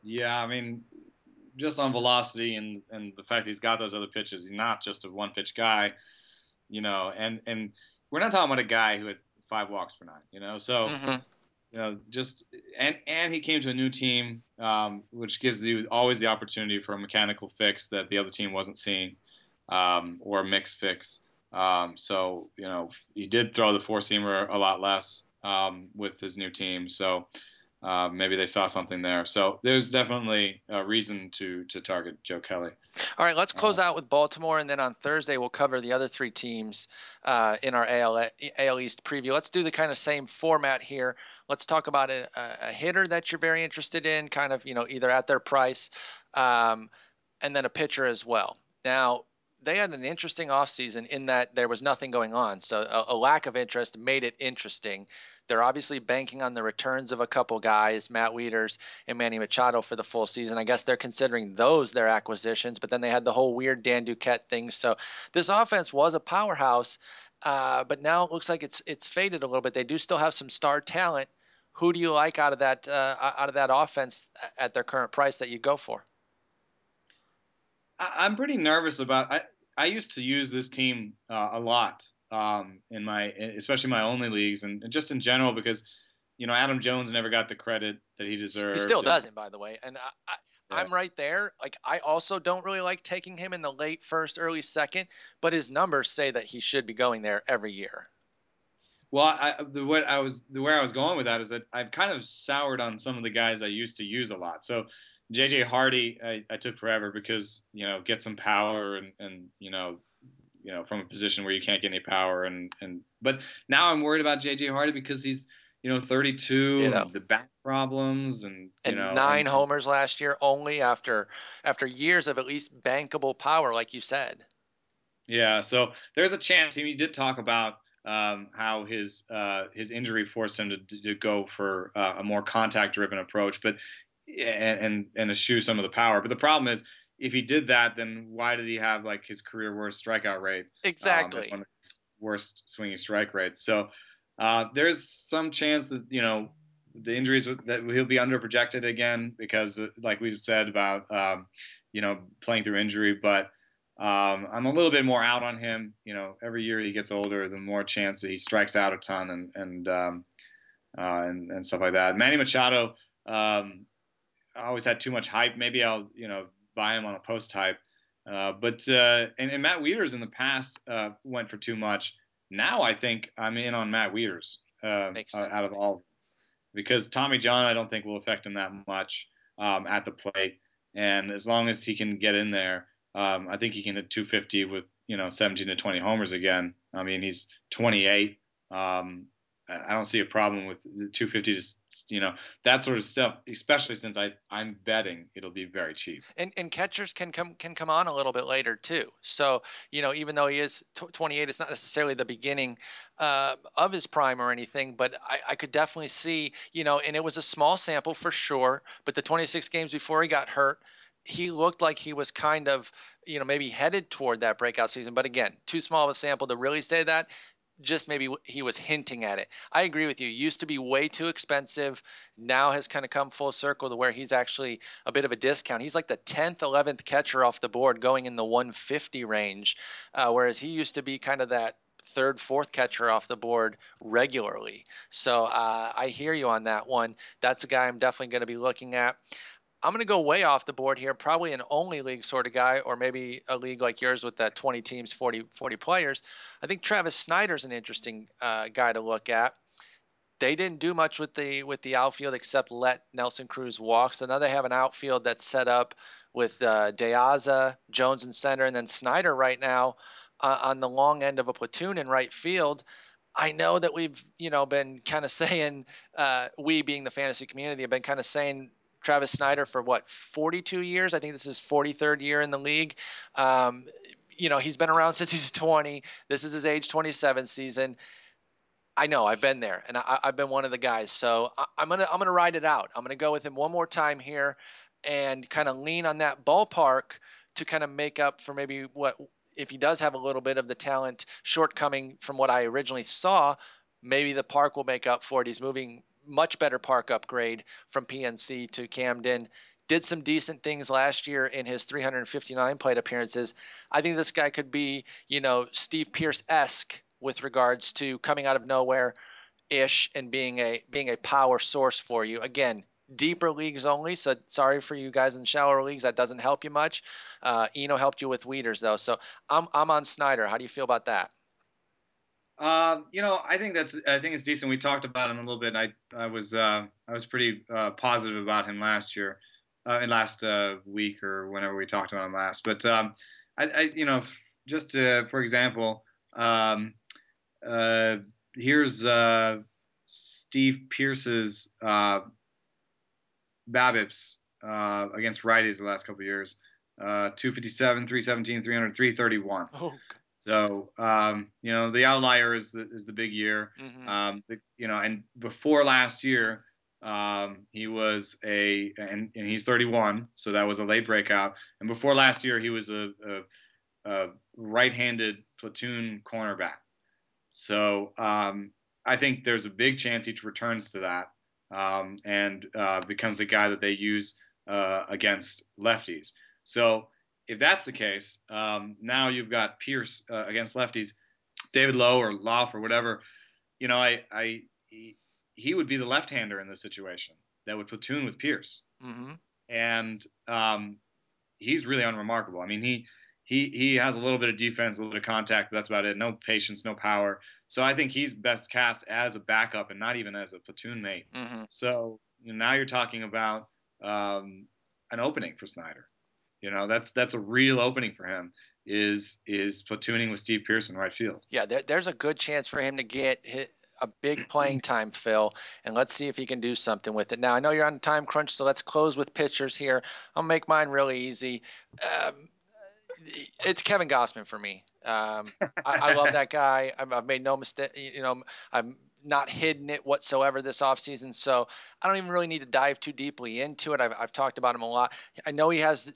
Yeah, I mean, just on velocity and and the fact he's got those other pitches. He's not just a one pitch guy, you know. And and we're not talking about a guy who had five walks per nine, you know. So. Mm-hmm. You know, just and and he came to a new team, um, which gives you always the opportunity for a mechanical fix that the other team wasn't seeing, um, or a mix fix. Um, so you know, he did throw the four seamer a lot less um, with his new team. So uh, maybe they saw something there. So there's definitely a reason to to target Joe Kelly. All right, let's close uh, out with Baltimore, and then on Thursday we'll cover the other three teams uh, in our AL, AL East preview. Let's do the kind of same format here. Let's talk about a, a hitter that you're very interested in, kind of you know either at their price, um, and then a pitcher as well. Now they had an interesting offseason in that there was nothing going on, so a, a lack of interest made it interesting. They're obviously banking on the returns of a couple guys, Matt Wieters and Manny Machado for the full season. I guess they're considering those their acquisitions, but then they had the whole weird Dan Duquette thing. So this offense was a powerhouse, uh, but now it looks like it's it's faded a little bit. They do still have some star talent. Who do you like out of that uh, out of that offense at their current price that you go for? I'm pretty nervous about. I I used to use this team uh, a lot um, in my especially my only leagues and just in general because you know, Adam Jones never got the credit that he deserved. He still doesn't, by the way. And I, am right there. Like I also don't really like taking him in the late first, early second, but his numbers say that he should be going there every year. Well, I, the way I was the where I was going with that is that I've kind of soured on some of the guys I used to use a lot. So JJ Hardy, I, I took forever because you know get some power and and you know you know from a position where you can't get any power and and but now I'm worried about JJ Hardy because he's you know 32 you know. and the back problems and and know, nine and, homers last year only after after years of at least bankable power like you said. Yeah, so there's a chance he did talk about um, how his uh, his injury forced him to, to go for uh, a more contact driven approach, but and and eschew some of the power. But the problem is, if he did that, then why did he have like his career worst strikeout rate? Exactly. Um, one of his worst swinging strike rates. So uh, there's some chance that you know the injuries that he'll be under projected again because, uh, like we've said about um, you know playing through injury, but um, I'm a little bit more out on him. You know, every year he gets older, the more chance that he strikes out a ton and and um, uh, and, and stuff like that. Manny Machado um, always had too much hype. Maybe I'll you know buy him on a post hype. Uh, but uh, and, and, Matt Wieters in the past uh, went for too much. Now I think I'm in on Matt Wieters uh, out of all because Tommy John I don't think will affect him that much um, at the plate. And as long as he can get in there, um, I think he can hit 250 with you know 17 to 20 homers again. I mean, he's 28. Um, I don't see a problem with 250 to you know that sort of stuff, especially since I I'm betting it'll be very cheap. And and catchers can come can come on a little bit later too. So you know even though he is 28, it's not necessarily the beginning uh, of his prime or anything, but I, I could definitely see you know, and it was a small sample for sure. But the 26 games before he got hurt, he looked like he was kind of, you know, maybe headed toward that breakout season. But again, too small of a sample to really say that. Just maybe he was hinting at it. I agree with you. Used to be way too expensive. Now has kind of come full circle to where he's actually a bit of a discount. He's like the 10th, 11th catcher off the board going in the 150 range, uh, whereas he used to be kind of that third, fourth catcher off the board regularly. So uh, I hear you on that one. That's a guy I'm definitely going to be looking at. I'm going to go way off the board here, probably an only league sort of guy, or maybe a league like yours with that 20 teams, 40, 40 players. I think Travis Snider's an interesting uh, guy to look at. They didn't do much with the with the outfield except let Nelson Cruz walk. So now they have an outfield that's set up with uh, De Aza, Jones in center, and then Snider right now uh, on the long end of a platoon in right field. I know that we've, you know, been kind of saying, uh, we being the fantasy community, have been kind of saying Travis Snider for what 42 years. I think this is 43rd year in the league. Um, you know, he's been around since he's 20. This is his age 27 season. I know I've been there, and I, have been one of the guys. So I, I'm gonna I'm gonna ride it out. I'm gonna go with him one more time here, and kind of lean on that ballpark to kind of make up for maybe what if he does have a little bit of the talent shortcoming from what I originally saw. Maybe the park will make up for it. He's moving much better park upgrade from PNC to Camden. Did some decent things last year in his 359 plate appearances. I think this guy could be, you know, Steve Pearce esque with regards to coming out of nowhere ish and being a being a power source for you. Again, deeper leagues only. So sorry for you guys in shallower leagues. That doesn't help you much. Uh, Eno helped you with Wieters though. So I'm I'm on Snider. How do you feel about that? Um, you know, I think that's I think it's decent. We talked about him a little bit. I I was uh, I was pretty uh, positive about him last year, uh, in last uh, week or whenever we talked about him last. But um, I, I, you know just for example, um, uh, here's Steve Pearce's uh, BABIPs against righties the last couple years. Uh, 257, 317, 300, 331. Oh, so um, you know the outlier is the, is the big year. Mm-hmm. Um, the, you know, and before last year, um, he was a and, and, he's 31, so that was a late breakout. And before last year, he was a, a, a right-handed platoon cornerback. So um, I think there's a big chance he returns to that um, and uh, becomes a guy that they use uh, against lefties. So if that's the case, um, now you've got Pearce uh, against lefties, David Lowe or Loff or whatever. You know, I, I he would be the left-hander in this situation that would platoon with Pearce, Mm-hmm. and um, he's really unremarkable. I mean, he he he has a little bit of defense, a little bit of contact, but that's about it. No patience, no power. So I think he's best cast as a backup and not even as a platoon mate. Mm-hmm. So you know, now you're talking about um, an opening for Snider. You know, that's that's a real opening for him. Is is platooning with Steve Pearson right field? Yeah, there, there's a good chance for him to get hit a big playing time, Phil, and let's see if he can do something with it. Now, I know you're on a time crunch, so let's close with pitchers here. I'll make mine really easy. Um, it's Kevin Gausman for me. Um, I, I, love that guy. I've, I've, made no mistake. You know, I'm not hidden it whatsoever this offseason. So I don't even really need to dive too deeply into it. I've, I've talked about him a lot. I know he has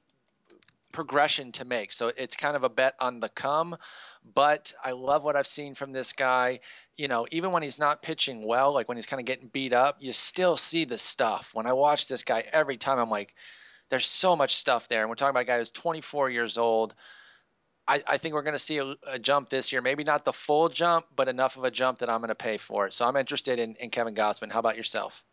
progression to make. So it's kind of a bet on the come. But I love what I've seen from this guy. You know, even when he's not pitching well, like when he's kind of getting beat up, you still see the stuff. When I watch this guy every time, I'm like, there's so much stuff there. And we're talking about a guy who's 24 years old. I, I think we're going to see a, a, jump this year. Maybe not the full jump, but enough of a jump that I'm going to pay for it. So I'm interested in, in Kevin Gausman. How about yourself?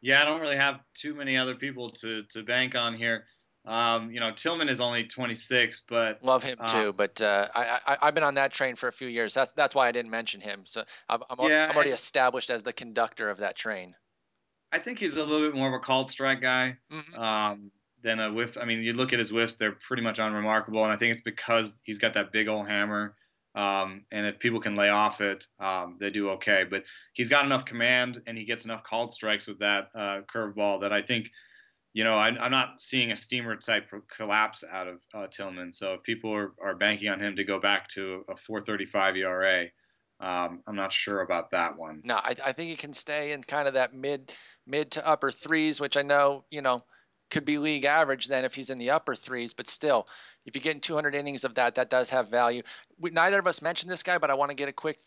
Yeah, I don't really have too many other people to, to bank on here. Um, you know, Tillman is only 26, but love him uh, too. But uh, I, I have been on that train for a few years. That's that's why I didn't mention him. So I'm I'm, yeah, I'm already I, established as the conductor of that train. I think he's a little bit more of a called strike guy mm-hmm. um, than a whiff. I mean, you look at his whiffs; they're pretty much unremarkable, and I think it's because he's got that big old hammer. Um, and if people can lay off it, um, they do okay. But he's got enough command, and he gets enough called strikes with that uh, curveball that I think you know, I, am not seeing a steamer type collapse out of uh, Tillman. So if people are, are banking on him to go back to a 4.35 ERA, um, I'm not sure about that one. No, I, I think he can stay in kind of that mid mid to upper threes, which I know you know could be league average then if he's in the upper threes. But still, if you're getting 200 innings of that, that does have value. We, neither of us mentioned this guy, but I want to get a quick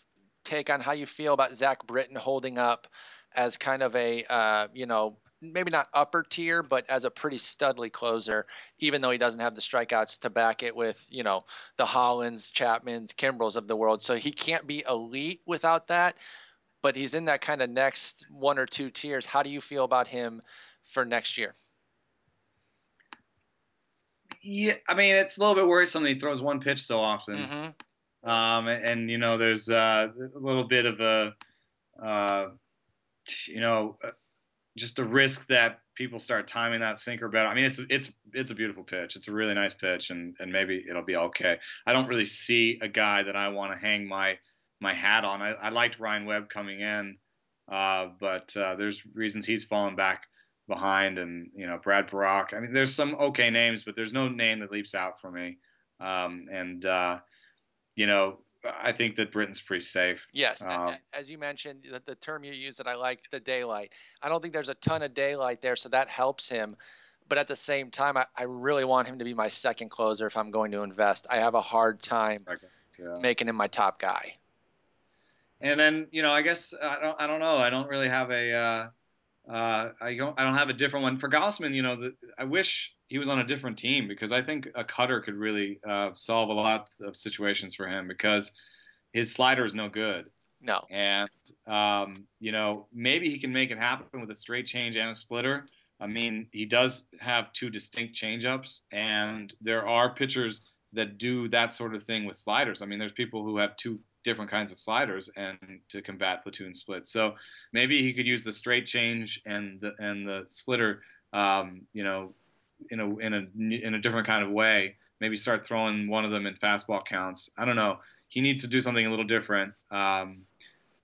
take on how you feel about Zach Britton holding up as kind of a uh, you know maybe not upper tier, but as a pretty studly closer, even though he doesn't have the strikeouts to back it with, you know, the Hollands, Chapmans, Kimbrels of the world. So he can't be elite without that, but he's in that kind of next one or two tiers. How do you feel about him for next year? Yeah, I mean, it's a little bit worrisome that he throws one pitch so often. Mm-hmm. Um, and, you know, there's uh, a little bit of a, uh, you know, just a risk that people start timing that sinker better. I mean, it's it's it's a beautiful pitch. It's a really nice pitch, and and maybe it'll be okay. I don't really see a guy that I want to hang my my hat on. I, I liked Ryan Webb coming in, uh, but uh, there's reasons he's fallen back behind, and you know Brad Brach. I mean, there's some okay names, but there's no name that leaps out for me. Um, and uh, you know, I think that Britton's pretty safe. Yes, um, as you mentioned, the, the, term you use that I like, the daylight. I don't think there's a ton of daylight there, so that helps him. But at the same time, I, I really want him to be my second closer if I'm going to invest. I have a hard time yeah. making him my top guy. And then you know, I guess I don't, I don't know. I don't really have a. Uh, uh, I don't, I don't have a different one for Gausman. You know, the, I wish he was on a different team because I think a cutter could really uh, solve a lot of situations for him because his slider is no good. No. And um, you know maybe he can make it happen with a straight change and a splitter. I mean, he does have two distinct changeups, and there are pitchers that do that sort of thing with sliders. I mean, there's people who have two different kinds of sliders and to combat platoon splits. So maybe he could use the straight change and the and the splitter, um, you know, in a in a in a different kind of way. Maybe start throwing one of them in fastball counts. I don't know. He needs to do something a little different, um,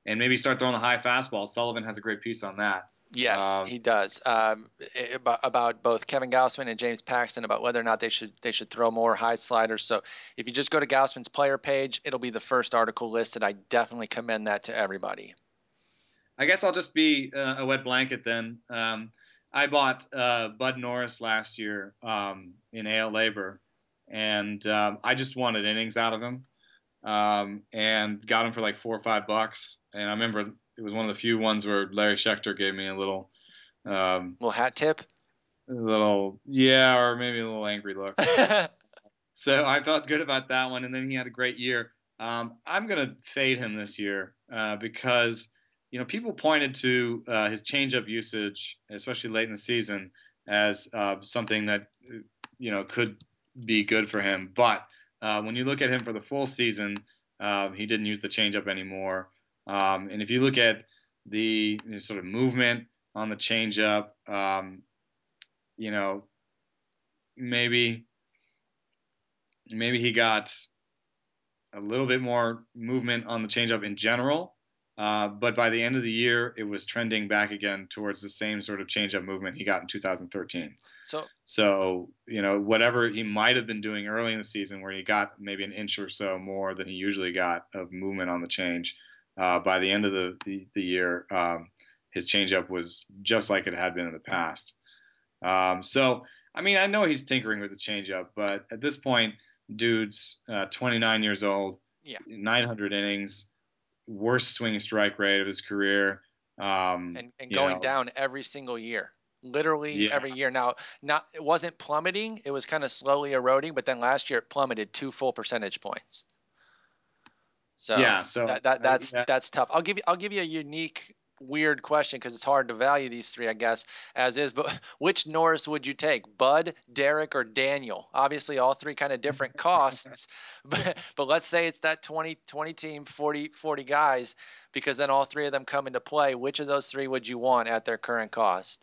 and maybe start throwing the high fastball. Sullivan has a great piece on that. Yes, um, he does. Um, about, about both Kevin Gausman and James Paxton about whether or not they should they should throw more high sliders. So if you just go to Gausman's player page, it'll be the first article listed. I definitely commend that to everybody. I guess I'll just be uh, a wet blanket then. Um, I bought uh, Bud Norris last year um, in AL LABR, and um, I just wanted innings out of him, um, and got him for like four or five bucks. And I remember it was one of the few ones where Larry Schechter gave me a little, um, little hat tip, a little yeah, or maybe a little angry look. so I felt good about that one, and then he had a great year. Um, I'm gonna fade him this year uh, because you know, people pointed to uh, his changeup usage, especially late in the season, as uh, something that you know could be good for him. But uh, when you look at him for the full season, um, he didn't use the changeup anymore. Um, and if you look at the you know, sort of movement on the changeup, um, you know, maybe maybe he got a little bit more movement on the changeup in general. Uh, but by the end of the year, it was trending back again towards the same sort of changeup movement he got in 2013. So, so you know, whatever he might have been doing early in the season, where he got maybe an inch or so more than he usually got of movement on the change, uh, by the end of the the, the year, um, his changeup was just like it had been in the past. Um, so, I mean, I know he's tinkering with the changeup, but at this point, dude's uh, 29 years old, yeah, 900 innings, worst swing strike rate of his career, um, and, and going know, down every single year. Literally yeah. every year. Now, not it wasn't plummeting; it was kind of slowly eroding. But then last year, it plummeted two full percentage points. So yeah, so that, that that's uh, yeah. that's tough. I'll give you I'll give you a unique weird question because it's hard to value these three, I guess, as is. But which Norris would you take, Bud, Derek, or Daniel? Obviously, all three kind of different costs. But, but let's say it's that 20, 20 team, 40, 40 guys, because then all three of them come into play. Which of those three would you want at their current cost?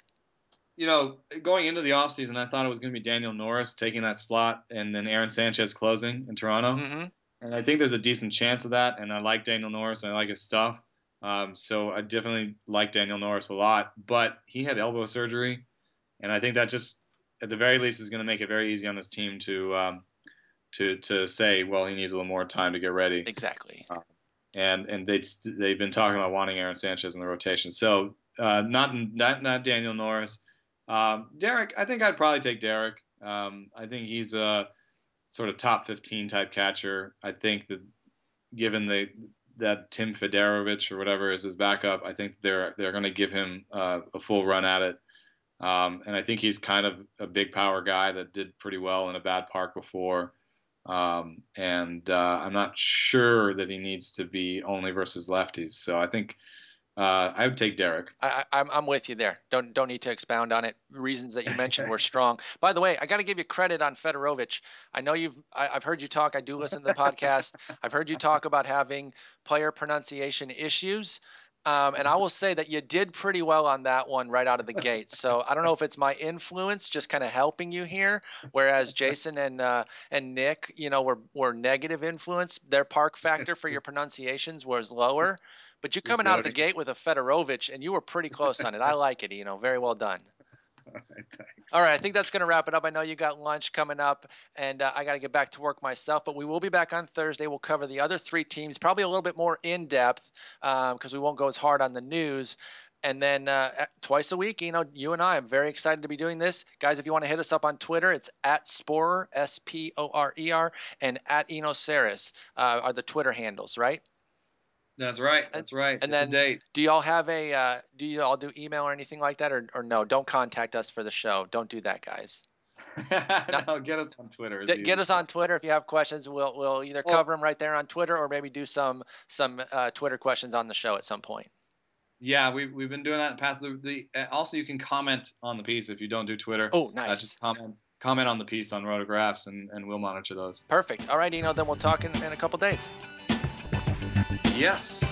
You know, going into the offseason, I thought it was going to be Daniel Norris taking that slot and then Aaron Sanchez closing in Toronto. Mm-hmm. And I think there's a decent chance of that. And I like Daniel Norris. I like his stuff. Um, so I definitely like Daniel Norris a lot, but he had elbow surgery, and I think that just at the very least is going to make it very easy on this team to um, to to say, well, he needs a little more time to get ready. Exactly. Uh, and and they they've been talking about wanting Aaron Sanchez in the rotation. So uh, not not not Daniel Norris. Um, Derek, I think I'd probably take Derek. Um, I think he's a sort of top 15 type catcher. I think that given the that Tim Federowicz or whatever is his backup, I think they're they're going to give him uh, a full run at it. Um, and I think he's kind of a big power guy that did pretty well in a bad park before. Um, and uh, I'm not sure that he needs to be only versus lefties. So I think uh, I would take Derek. I, am I'm, I'm with you there. Don't don't need to expound on it. Reasons that you mentioned were strong. By the way, I got to give you credit on Federowicz. I know you've I, have heard you talk. I do listen to the podcast. I've heard you talk about having player pronunciation issues. Um, and I will say that you did pretty well on that one right out of the gate. So I don't know if it's my influence just kind of helping you here, whereas Jason and uh, and Nick, you know, were were negative influence. Their park factor for your pronunciations was lower. But you coming out of the gate with a Federowicz, and you were pretty close on it. I like it, you know. Very well done. All right, thanks. All right, I think that's going to wrap it up. I know you got lunch coming up, and uh, I got to get back to work myself. But we will be back on Thursday. We'll cover the other three teams, probably a little bit more in depth, because um, we won't go as hard on the news. And then uh, twice a week, you know, you and I, I'm very excited to be doing this. Guys, if you want to hit us up on Twitter, it's at Sporer, S P O R E R, and at EnoSarris uh, are the Twitter handles, right? That's right. That's right. And it's then, do y'all have a? Uh, do you all do email or anything like that, or or no? Don't contact us for the show. Don't do that, guys. no, get us on Twitter. Get, get us on Twitter if you have questions. We'll we'll either well, cover them right there on Twitter, or maybe do some some uh, Twitter questions on the show at some point. Yeah, we've, we've been doing that in the past. The, the uh, also you can comment on the piece if you don't do Twitter. Oh, nice. Uh, just comment comment on the piece on RotoGraphs, and, and we'll monitor those. Perfect. All right, Eno. Then we'll talk in, in a couple days. Yes.